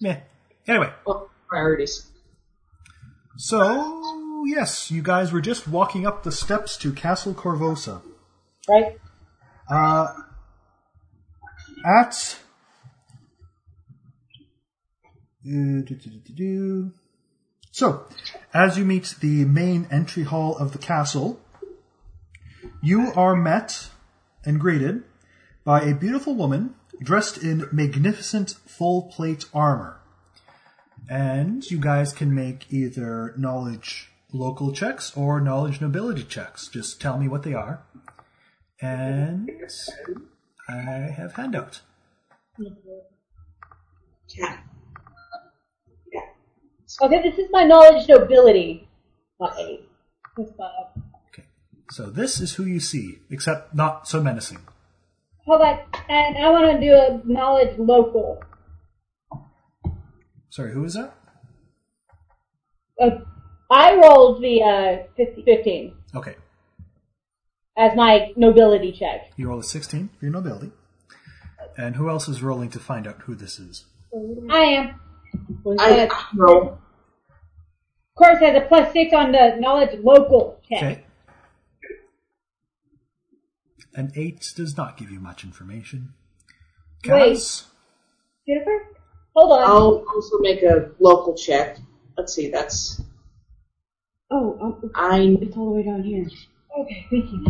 meh. Anyway, Well, priorities. So yes, you guys were just walking up the steps to Castle Korvosa. Right? Uh, at do. So, as you meet the main entry hall of the castle, you are met and greeted by a beautiful woman dressed in magnificent full plate armor. And you guys can make either knowledge local checks or knowledge nobility checks. Just tell me what they are. And I have handout. Yeah. Okay, this is my knowledge nobility. Not eight. That's. Okay. So this is who you see, except not so menacing. Hold on, and I want to do a knowledge local. Sorry, who is that? Uh, I rolled the uh, 50, 15 Okay. as my nobility check. You roll a 16 for your nobility. And who else is rolling to find out who this is? I am. I roll. Of course, has a plus six on the knowledge local check. Okay. An 8 does not give you much information. Wait. Kaz? Jennifer? Hold on. I'll also make a local check. Let's see, that's Oh, um, I. it's all the way down here. Okay, thank you.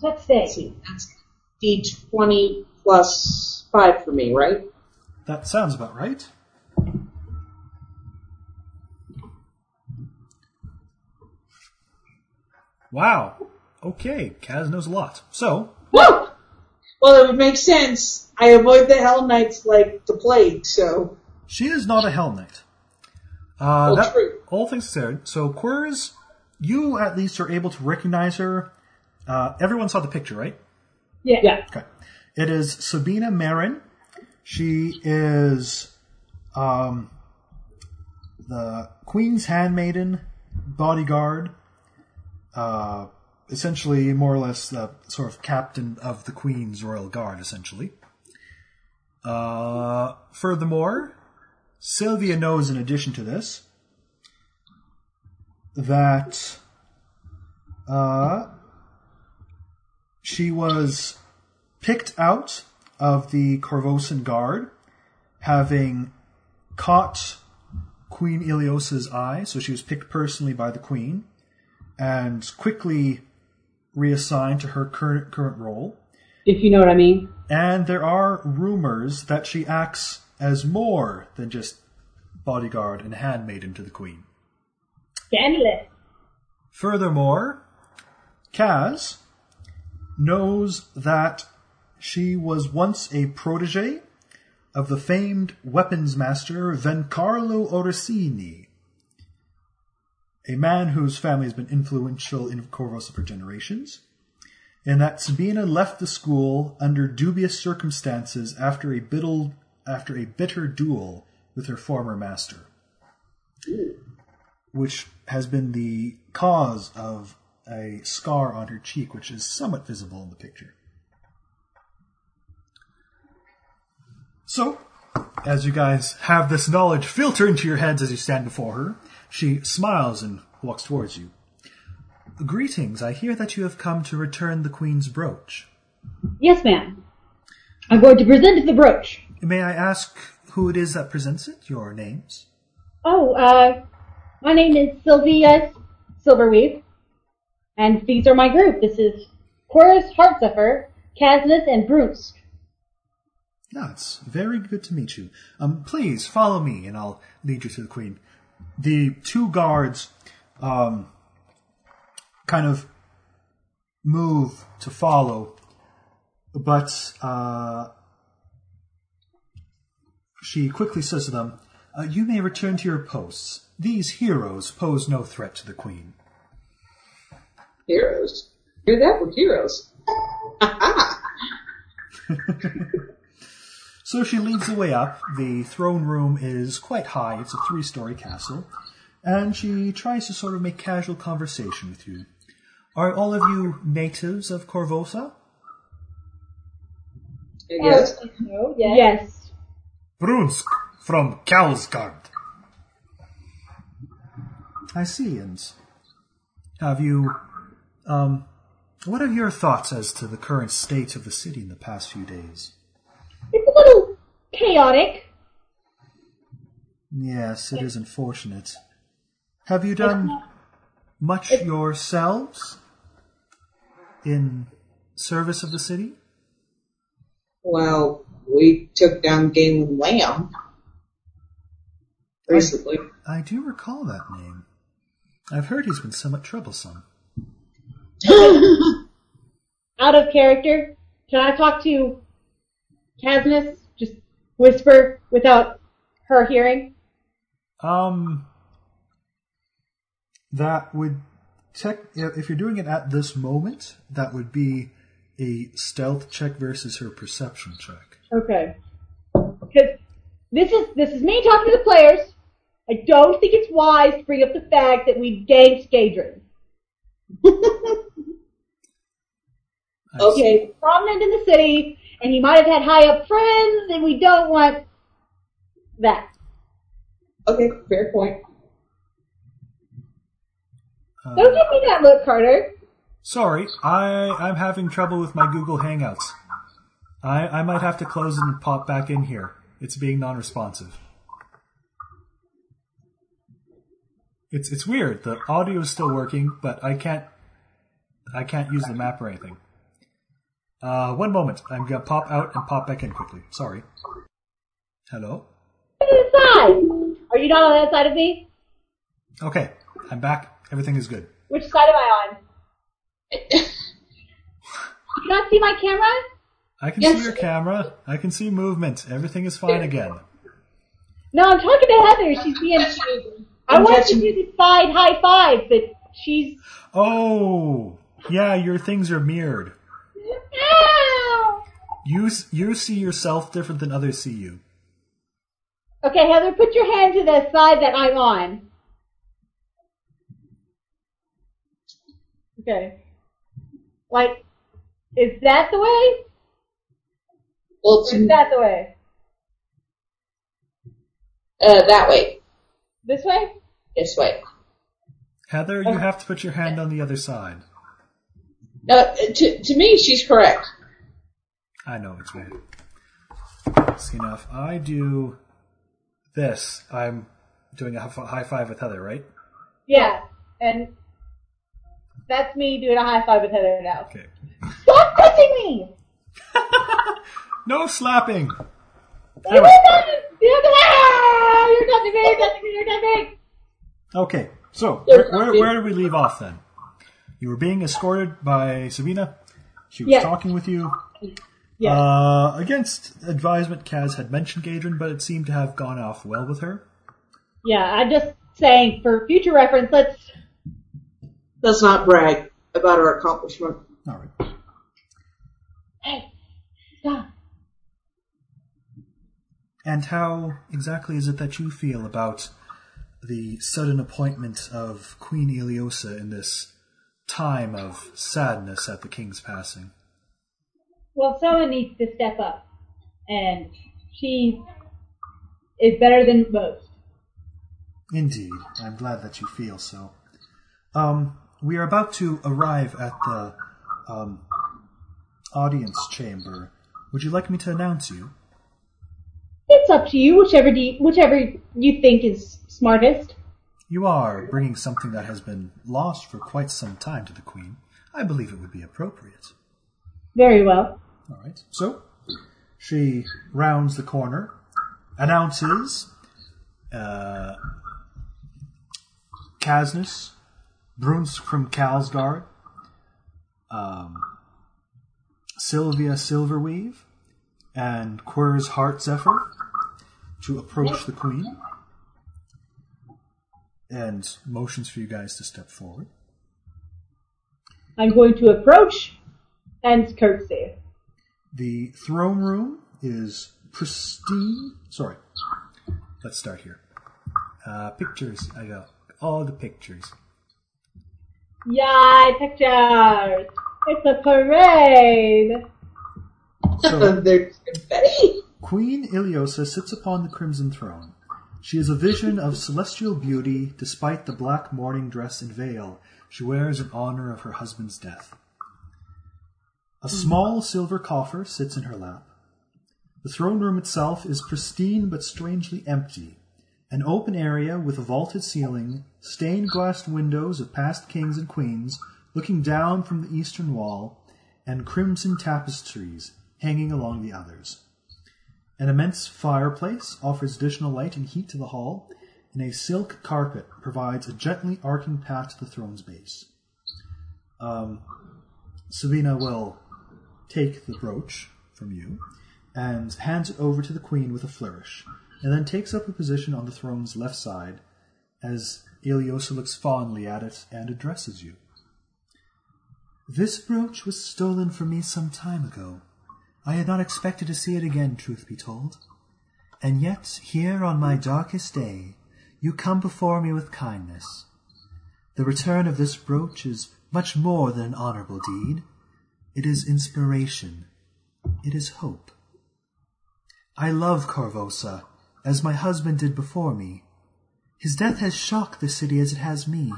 Let's stay. Let's see, that's D twenty plus five for me, right? That sounds about right. Wow. Okay, Kaz knows a lot. So, Woo! Well, it would make sense. I avoid the Hell Knights like the plague, so she is not a Hell Knight. Uh, Oh, that- true. all things considered. So, Quers, you at least are able to recognize her. Uh, everyone saw the picture, right? Yeah. yeah. Okay. It is Sabina Merrin. She is um, the Queen's handmaiden, bodyguard, uh, essentially more or less the sort of captain of the Queen's royal guard, essentially. Uh, furthermore, Sylvia knows in addition to this that uh, She was picked out of the Korvosan Guard, having caught Queen Ileosa's eye, so she was picked personally by the Queen, and quickly reassigned to her current current role. If you know what I mean. And there are rumors that she acts as more than just bodyguard and handmaiden to the Queen. Scandalous. Furthermore, Kaz knows that she was once a protege of the famed weapons master Vencarlo Orsini, a man whose family has been influential in Korvosa for generations, and that Sabina left the school under dubious circumstances after a bitter, after a bitter duel with her former master, which has been the cause of a scar on her cheek, which is somewhat visible in the picture. So, as you guys have this knowledge filter into your heads as you stand before her, she smiles and walks towards you. Greetings, I hear that you have come to return the Queen's brooch. Yes, ma'am. I'm going to present the brooch. May I ask who it is that presents it? Your names? Oh, uh, my name is Sylvia Silverweave, and these are my group. This is Chorus Heartsuffer, Casnus, and Bruce. It's very good to meet you. Um, please follow me, and I'll lead you to the Queen. The two guards, um, kind of move to follow, but uh, she quickly says to them, uh, "You may return to your posts. These heroes pose no threat to the Queen." Heroes. Hear that? We're heroes. So she leads the way up. The throne room is quite high. It's a three-story castle. And she tries to sort of make casual conversation with you. Are all of you natives of Korvosa? Yes. No, yes. Yes. Brunsk from Kalsgard. I see. And have you, um, what are your thoughts as to the current state of the city in the past few days? It's a little chaotic. Yes, it is unfortunate. Have you done much yourselves in service of the city? Well, we took down Galen Lamb recently. I do recall that name. I've heard he's been somewhat troublesome. Out of character. Can I talk to Casnus? Just whisper without her hearing. Um, that would tech. If you're doing it at this moment, that would be a stealth check versus her perception check. Okay. Because this is this is me talking to the players. I don't think it's wise to bring up the fact that we ganked Gaedren. I. Okay, Prominent in the city, and he might have had high up friends, and we don't want that. okay, fair point. Uh, Don't give me that look, Carter. sorry, I I'm having trouble with my Google Hangouts. I I might have to close and pop back in here. It's being non-responsive. It's it's weird. The audio is still working, but I can't I can't use the map or anything. Uh, one moment. I'm gonna pop out and pop back in quickly. Sorry. Hello. Are you not on that side of me? Okay, I'm back. Everything is good. Which side am I on? you not see my camera? I can Yes. see your camera. I can see movement. Everything is fine again. No, I'm talking to Heather. She's being. I I'm wanted to do the side high five, but she's. Oh, yeah, your things are mirrored. Ow! You you see yourself different than others see you. Okay, Heather, put your hand to the side that I'm on. Okay. Like, is that the way? Well, Or it's is that the way? uh, that way. This way? This way. Heather, you have to put your hand on the other side. Uh, to, to me, she's correct. I know it's weird. See now, if I do this, I'm doing a high five with Heather, right? Yeah, and that's me doing a high five with Heather now. Okay. Stop touching me! No slapping. You're touching You're ah! You're touching me! You're touching me! You're touching me! Okay, so where, where, where did we leave off then? You were being escorted by Sabina. She was Yes. talking with you. Yeah. Uh, against advisement, Kaz had mentioned Gaedren, but it seemed to have gone off well with her. yeah, I'm just saying, for future reference, let's. Let's not brag about our accomplishment. All right. Hey, stop. And how exactly is it that you feel about the sudden appointment of Queen Ileosa in this time of sadness at the king's passing? Well, someone needs to step up, and she is better than most. Indeed, I'm glad that you feel so. Um, we are about to arrive at the um, audience chamber. Would you like me to announce you? It's up to you, whichever do you, whichever you think is smartest. You are bringing something that has been lost for quite some time to the Queen. I believe it would be appropriate. Very well. All right. So she rounds the corner, announces uh, Casnus, Bruns from Kalsgard, um, Sylvia Silverweave, and Quir's Heart Zephyr to approach the Queen, and motions for you guys to step forward. I'm going to approach and curtsy. The throne room is pristine. Sorry. Let's start here. Uh, pictures. I got all the pictures. Yay, pictures! It's a parade! So, There's confetti. Queen Ileosa sits upon the crimson throne. She is a vision of celestial beauty despite the black mourning dress and veil she wears in honor of her husband's death. A small silver coffer sits in her lap. The throne room itself is pristine but strangely empty. An open area with a vaulted ceiling, stained glass windows of past kings and queens looking down from the eastern wall, and crimson tapestries hanging along the others. An immense fireplace offers additional light and heat to the hall, and a silk carpet provides a gently arcing path to the throne's base. Um, Sabina will take the brooch from you and hands it over to the queen with a flourish, and then takes up a position on the throne's left side as Ileosa looks fondly at it and addresses you. This brooch was stolen from me some time ago. I had not expected to see it again, truth be told. And yet, here on my darkest day, you come before me with kindness. The return of this brooch is much more than an honorable deed. It is inspiration. It is hope. I love Korvosa, as my husband did before me. His death has shocked the city as it has me,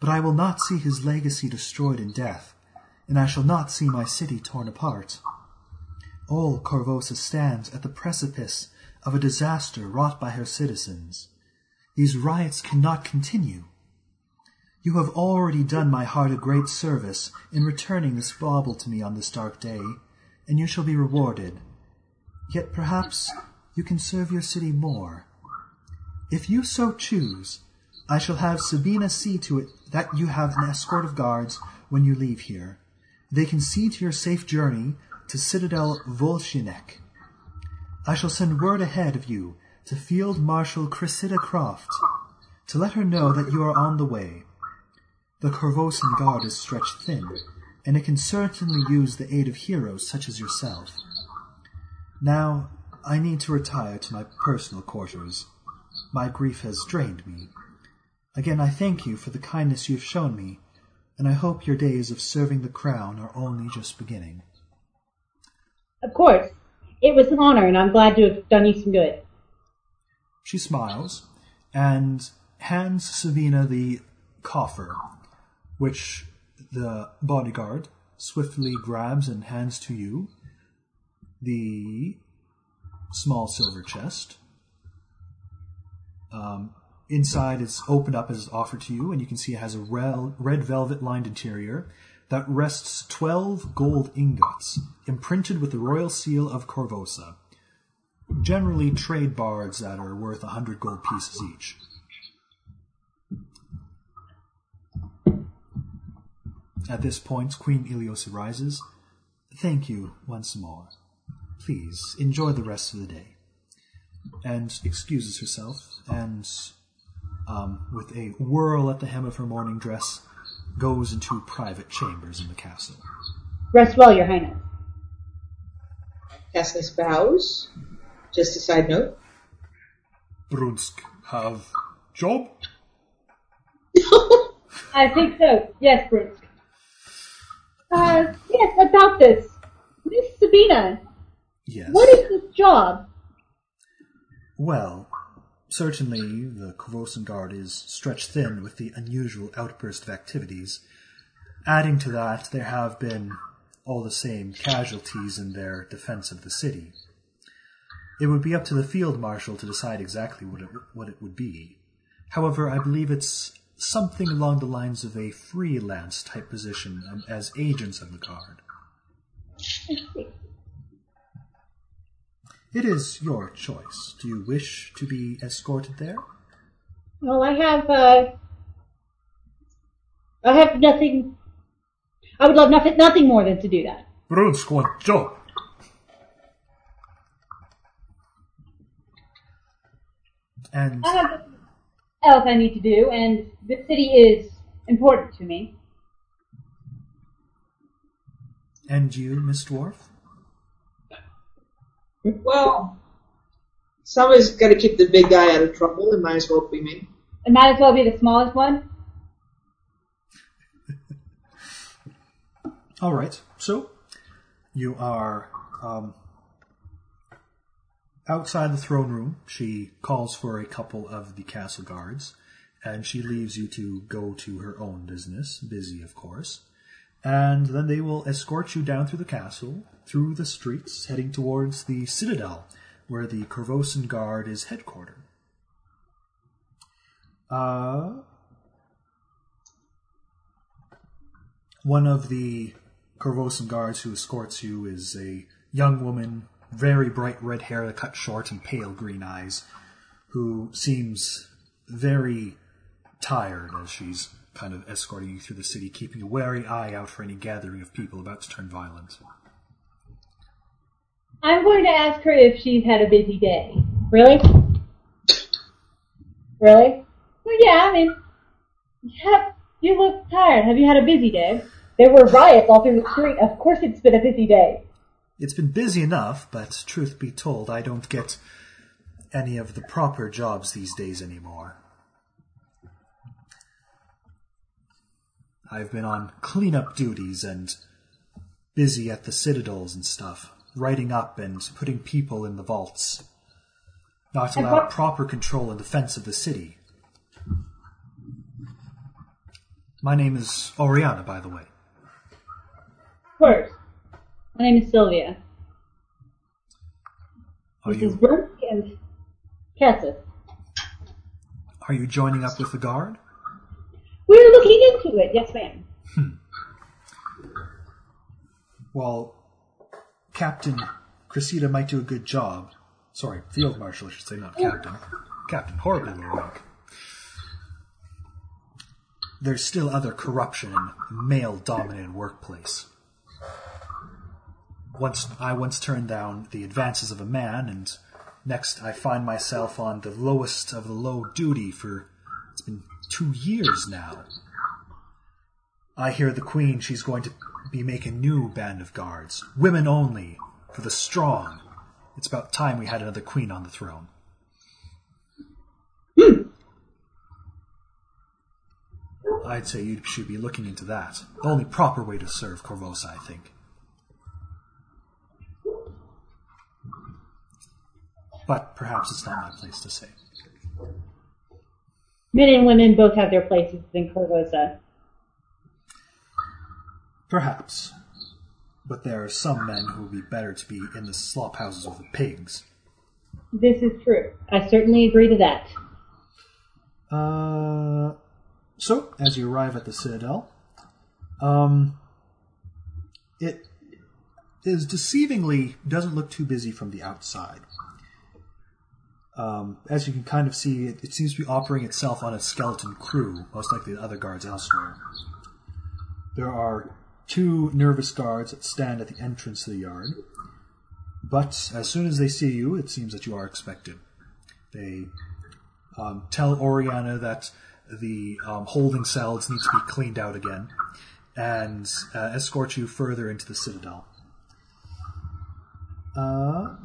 but I will not see his legacy destroyed in death, and I shall not see my city torn apart. All Korvosa stands at the precipice of a disaster wrought by her citizens. These riots cannot continue. You have already done my heart a great service in returning this bauble to me on this dark day, and you shall be rewarded. Yet perhaps you can serve your city more. If you so choose, I shall have Sabina see to it that you have an escort of guards when you leave here. They can see to your safe journey to Citadel Volshyenek. I shall send word ahead of you to Field Marshal Cressida Kroft to let her know that you are on the way. The Korvosan Guard is stretched thin, and it can certainly use the aid of heroes such as yourself. Now, I need to retire to my personal quarters. My grief has drained me. Again, I thank you for the kindness you have shown me, and I hope your days of serving the crown are only just beginning. Of course. It was an honor, and I'm glad to have done you some good. She smiles and hands Sabina the coffer, which the bodyguard swiftly grabs and hands to you the small silver chest. Um, inside it's opened up as offered to you, and you can see it has a rel- red velvet lined interior that rests 12 gold ingots imprinted with the royal seal of Korvosa. Generally trade bards that are worth a 100 gold pieces each. At this point, Queen Ilios rises. Thank you once more. Please enjoy the rest of the day. And excuses herself, and um, with a whirl at the hem of her morning dress, goes into private chambers in the castle. Rest well, Your Highness. Cassis bows. Just a side note. Brunsk have job? I think so. Yes, Bruce. Uh, yes, about this. Miss Sabina, Yes. what is this job? Well, certainly the Korvosan Guard is stretched thin with the unusual outburst of activities. Adding to that, there have been all the same casualties in their defense of the city. It would be up to the field marshal to decide exactly what it, what it would be. However, I believe it's something along the lines of a freelance type position um, as agents of the guard. It is your choice. Do you wish to be escorted there? Well, I have, uh, I have nothing, I would love nothing, nothing more than to do that. Brunsk want job. And I have else I need to do, and the city is important to me. and you, Miss Dwarf? Well, somebody's got to keep the big guy out of trouble. It might as well be me. It might as well be the smallest one. All right. So you are um, outside the throne room. She calls for a couple of the castle guards, and she leaves you to go to her own business, busy, of course. And then they will escort you down through the castle, through the streets, heading towards the citadel, where the Korvosan Guard is headquartered. Uh, One of the Korvosan guards who escorts you is a young woman, very bright red hair cut short and pale green eyes, who seems very tired as she's kind of escorting you through the city, keeping a wary eye out for any gathering of people about to turn violent. I'm going to ask her if she's had a busy day. Really? Really? Well, yeah, I mean, yeah, you look tired. Have you had a busy day? There were riots all through the street. Of course it's been a busy day. It's been busy enough, but truth be told, I don't get any of the proper jobs these days anymore. I've been on cleanup duties and busy at the citadels and stuff, writing up and putting people in the vaults. Not And allow what- proper control and defense of the city. My name is Oriana, by the way. Of course. My name is Sylvia. Are This is you Brooke and Cassis. are you joining up with the guard? We're looking into it. Yes, ma'am. Hmm. Well, Captain Cressida might do a good job. Sorry, Field Marshal, I should say, not Captain. Captain, horrible little. There's still other corruption in a male-dominated workplace. Once I once turned down the advances of a man, and next I find myself on the lowest of the low duty for two years now. I hear the Queen, she's going to be making new band of guards. Women only, for the strong. It's about time we had another queen on the throne. I'd say you should be looking into that. The only proper way to serve Korvosa, I think. But perhaps it's not my place to say. Men and women both have their places in Korvosa. Perhaps. but there are some men who would be better to be in the slop houses with the pigs. This is true. I certainly agree to that. Uh, so, as you arrive at the Citadel, um, it is deceivingly doesn't look too busy from the outside. Um, as you can kind of see, it, it seems to be operating itself on a skeleton crew, most likely the other guards elsewhere. There are two nervous guards that stand at the entrance to the yard, but as soon as they see you, it seems that you are expected. They um, tell Oriana that the um, holding cells need to be cleaned out again, and uh, escort you further into the citadel. Uh,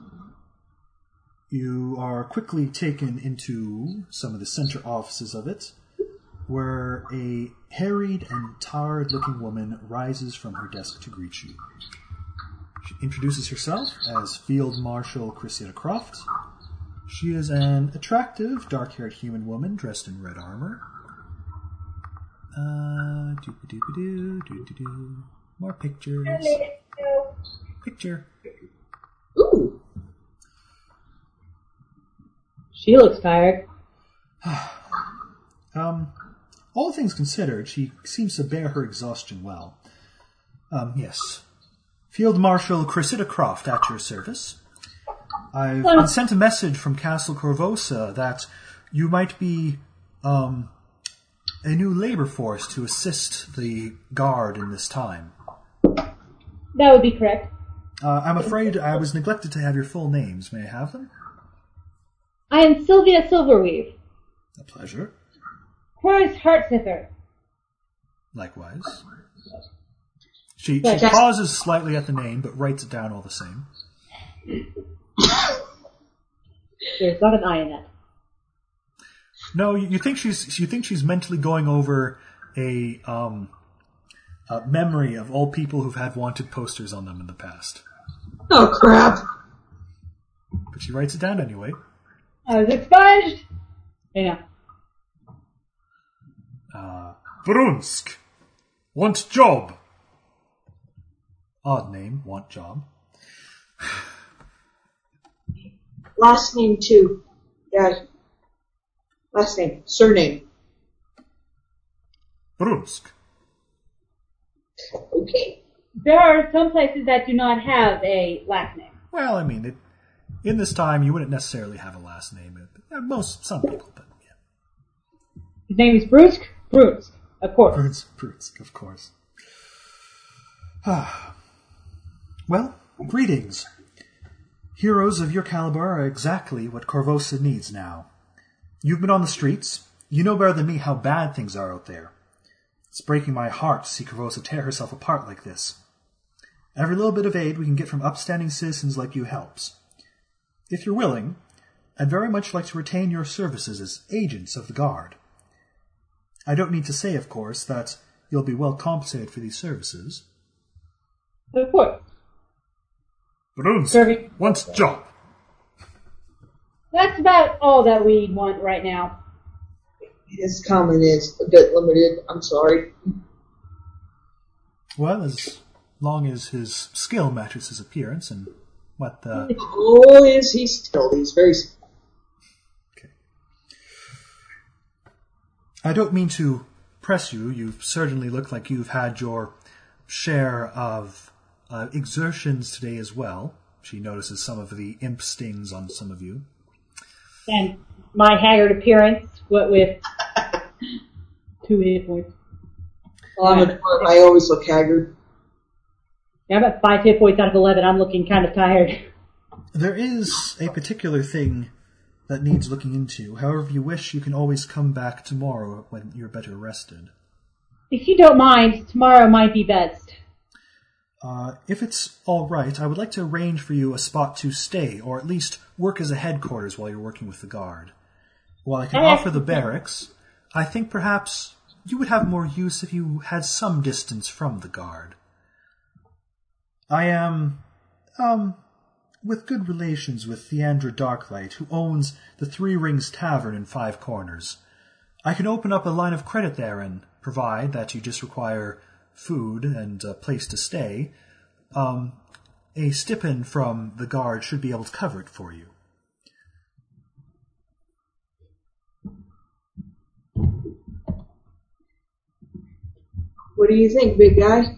you are quickly taken into some of the center offices of it, where a harried and tired looking woman rises from her desk to greet you. She introduces herself as Field Marshal Cressida Kroft. She is an attractive, dark haired human woman dressed in red armor. Uh, doo-ba-doo-ba-doo, doo-doo-doo. More pictures. Picture. Ooh. She looks tired. Um, all things considered, she seems to bear her exhaustion well. Um, yes. Field Marshal Cressida Kroft at your service. I've been sent a message from Castle Korvosa that you might be um, a new labor force to assist the guard in this time. That would be correct. Uh, I'm afraid I was neglected to have your full names. May I have them? I am Sylvia Silverweave, A pleasure. Horace Heartziffer. Likewise. She, she Yes. pauses slightly at the name, but writes it down all the same. There's not an I in that. No, you, you think she's you think she's mentally going over a um a memory of all people who've had wanted posters on them in the past, Oh crap. but she writes it down anyway. I was expunged. Yeah. Uh, Brunsk. Want job. odd name, want job. Last name too. Yeah. Last name. Surname. Brunsk. Okay. There are some places that do not have a last name. Well, I mean, it, in this time, you wouldn't necessarily have a last name. Most some people, but yeah, His name is Brunsk. Brunsk, of course. Prunes, Prunes, of course. Ah. well, greetings. Heroes of your caliber are exactly what Korvosa needs now. You've been on the streets. You know better than me how bad things are out there. It's breaking my heart to see Korvosa tear herself apart like this. Every little bit of aid we can get from upstanding citizens like you helps. If you're willing, I'd very much like to retain your services as agents of the Guard. I don't need to say, of course, that you'll be well compensated for these services. Of course. Brunsk. Serving. Wants job. That's about all that we want right now. His comment is a bit limited. I'm sorry. Well, as long as his skill matches his appearance and what the. Oh, is he still? He's very. Okay. I don't mean to press you. You certainly look like you've had your share of uh, exertions today as well. She notices some of the imp stings on some of you. And my haggard appearance, what with two hit points. Well, I'm a dwarf. I always look haggard. Yeah, I'm at five hit points out of eleven. I'm looking kind of tired. There is a particular thing that needs looking into. However, if you wish, you can always come back tomorrow when you're better rested. If you don't mind, tomorrow might be best. Uh, if it's all right, I would like to arrange for you a spot to stay, or at least work as a headquarters while you're working with the guard. While I can Uh, offer the barracks, I think perhaps you would have more use if you had some distance from the guard. I am, um, with good relations with Theandra Darklight, who owns the Three Rings Tavern in Five Corners. I can open up a line of credit there and provide that you just require food and a place to stay. um, a stipend from the guard should be able to cover it for you. What do you think, big guy?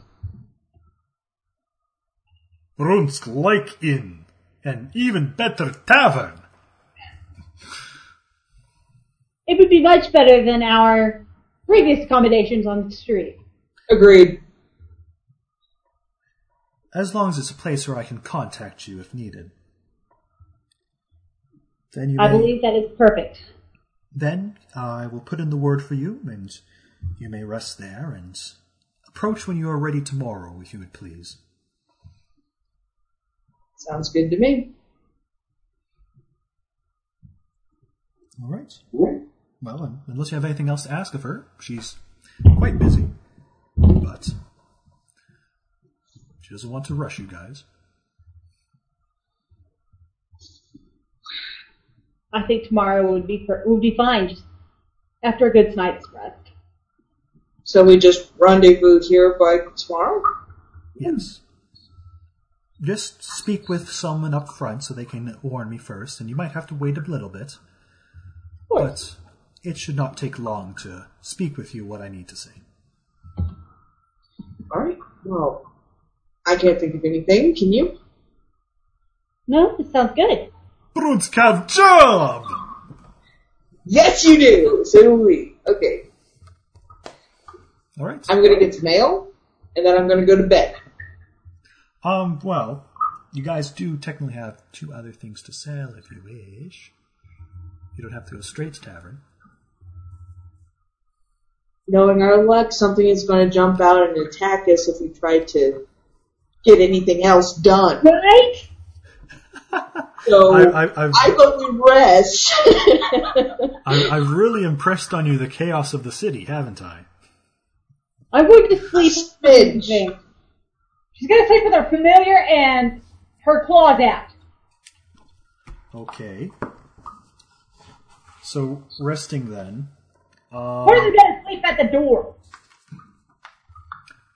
Brunsk like inn. An even better tavern. It would be much better than our previous accommodations on the street. Agreed. As long as it's a place where I can contact you if needed. Then you I may- believe that is perfect. Then I will put in the word for you, and you may rest there and approach when you are ready tomorrow, if you would please. Sounds good to me. All right. Well, unless you have anything else to ask of her, she's quite busy. But she doesn't want to rush you guys. I think tomorrow would be per- would be fine, just after a good night's rest. So we just rendezvous here by tomorrow? Yes. Just speak with someone up front so they can warn me first, and you might have to wait a little bit. But it should not take long to speak with you what I need to say. Alright. Well, I can't think of anything. Can you? No, it sounds good. Brunsk have job! Yes, you do! So do we. Okay. All right. I'm gonna get to mail, and then I'm gonna go to bed. Um, well, you guys do technically have two other things to sell if you wish. You don't have to go straight to tavern. Knowing our luck, something is gonna jump out and attack us if we try to get anything else done. Right? So, I, I, I've, I vote we rest. I, I've really impressed on you the chaos of the city, haven't I? I'm going to sleep. Smidge. She's to sleep with her familiar and her claws out. Okay. So, resting then. Uh, Or is going to sleep at the door?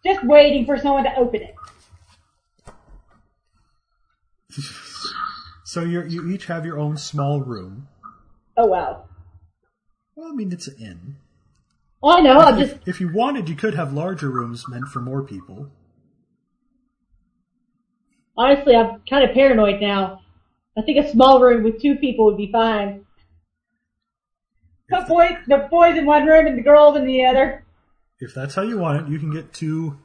Just waiting for someone to open it. so you're, you each have your own small room. Oh wow. Well, I mean, it's an inn. I know. I'll just if you wanted, you could have larger rooms meant for more people. Honestly, I'm kind of paranoid now. I think a small room with two people would be fine. The boys, the boys in one room and the girls in the other. If that's how you want it, you can get two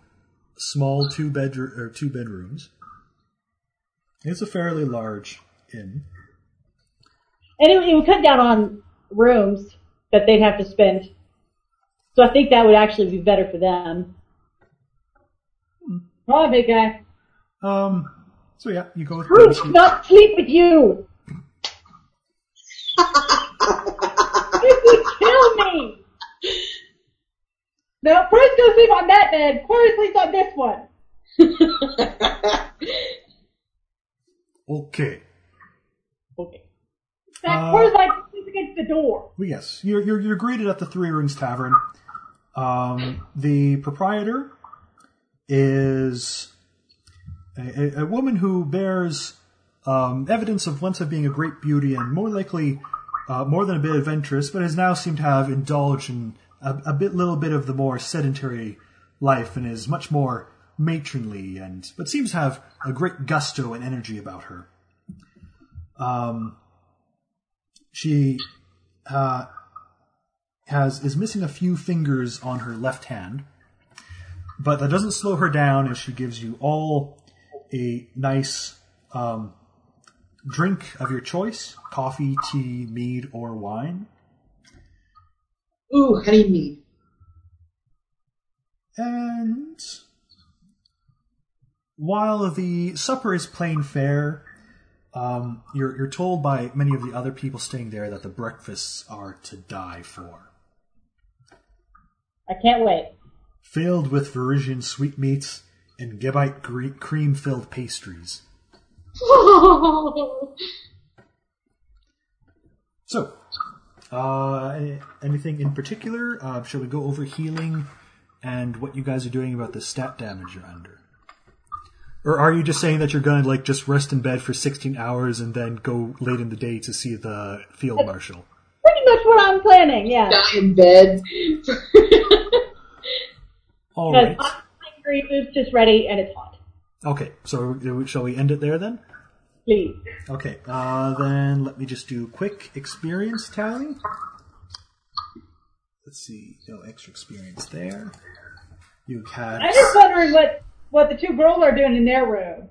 small two bedroom or two bedrooms. It's a fairly large inn. And it, it would cut down on rooms that they'd have to spend. So I think that would actually be better for them. Oh, big guy. Um. So yeah, you go with Bruce, not sleep with you. this would kill me. No, Bruce goes sleep on that bed. Corey sleeps on this one. Okay. Okay. That Uh, Corey's like sleeps against the door. Well, yes, you're, you're you're greeted at the Three Rings Tavern. Um, the proprietor is a, a, woman who bears um, evidence of once of being a great beauty and more likely uh, more than a bit adventurous, but has now seemed to have indulged in a, a bit little bit of the more sedentary life and is much more matronly and but seems to have a great gusto and energy about her. Um, she uh, has is missing a few fingers on her left hand, but that doesn't slow her down as she gives you all a nice um, drink of your choice: coffee, tea, mead, or wine. Ooh, honey mead. And while the supper is plain fare, um, you're, you're told by many of the other people staying there that the breakfasts are to die for. I can't wait. Filled with Varisian sweetmeats and Gebite cream filled pastries. So, uh, anything in particular? Uh, shall we go over healing and what you guys are doing about the stat damage you're under? Or are you just saying that you're going to like just rest in bed for 16 hours and then go late in the day to see the field marshal? Pretty much what I'm planning, yeah. Die in bed. All Because right. I'm hungry, food's just ready, and it's hot. Okay, so shall we end it there then? Please. Okay, uh, then let me just do quick experience tally. Let's see, no extra experience there. You had I'm just wondering what, what the two girls are doing in their room.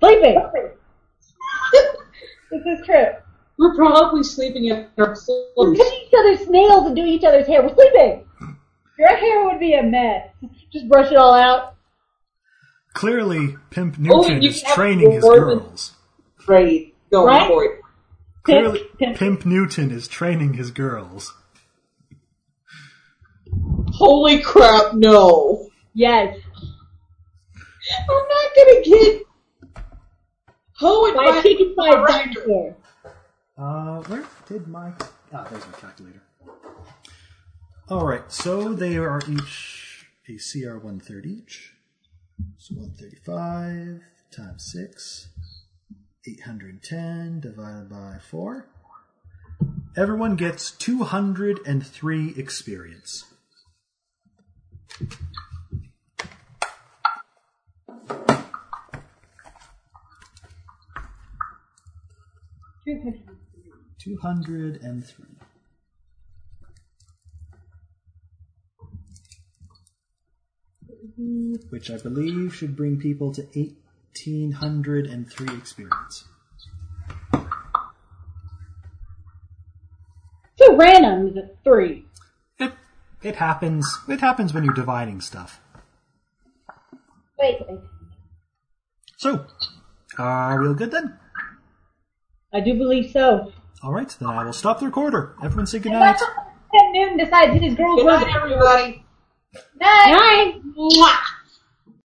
Sleeping. this is true. We're probably sleeping in our We're clothes. cutting each other's nails and doing each other's hair. We're sleeping. Your hair would be a mess. Just brush it all out. Clearly Pimp Oh, Newton you is training his girls. Right, going Right? for it. Clearly, Pimp- Pimp Newton is training his girls. Holy crap, no. Yes. I'm not gonna get Ho and My my chicken fried director. dinosaur. Uh, where did my ah? There's my calculator. All right, so they are each a CR one third each. So one thirty five times six, eight hundred ten divided by four. Everyone gets two hundred and three experience. Two hundred and three. Which I believe should bring people to eighteen hundred and three experience. So random is it three? It it happens. It happens when you're dividing stuff. Wait, wait. So, uh, are we all good then? I do believe so. All right, then I will stop the recorder. Everyone say And goodnight. that's how Ted Newton decides his girls Good night, everybody. Night. Night. Mwah.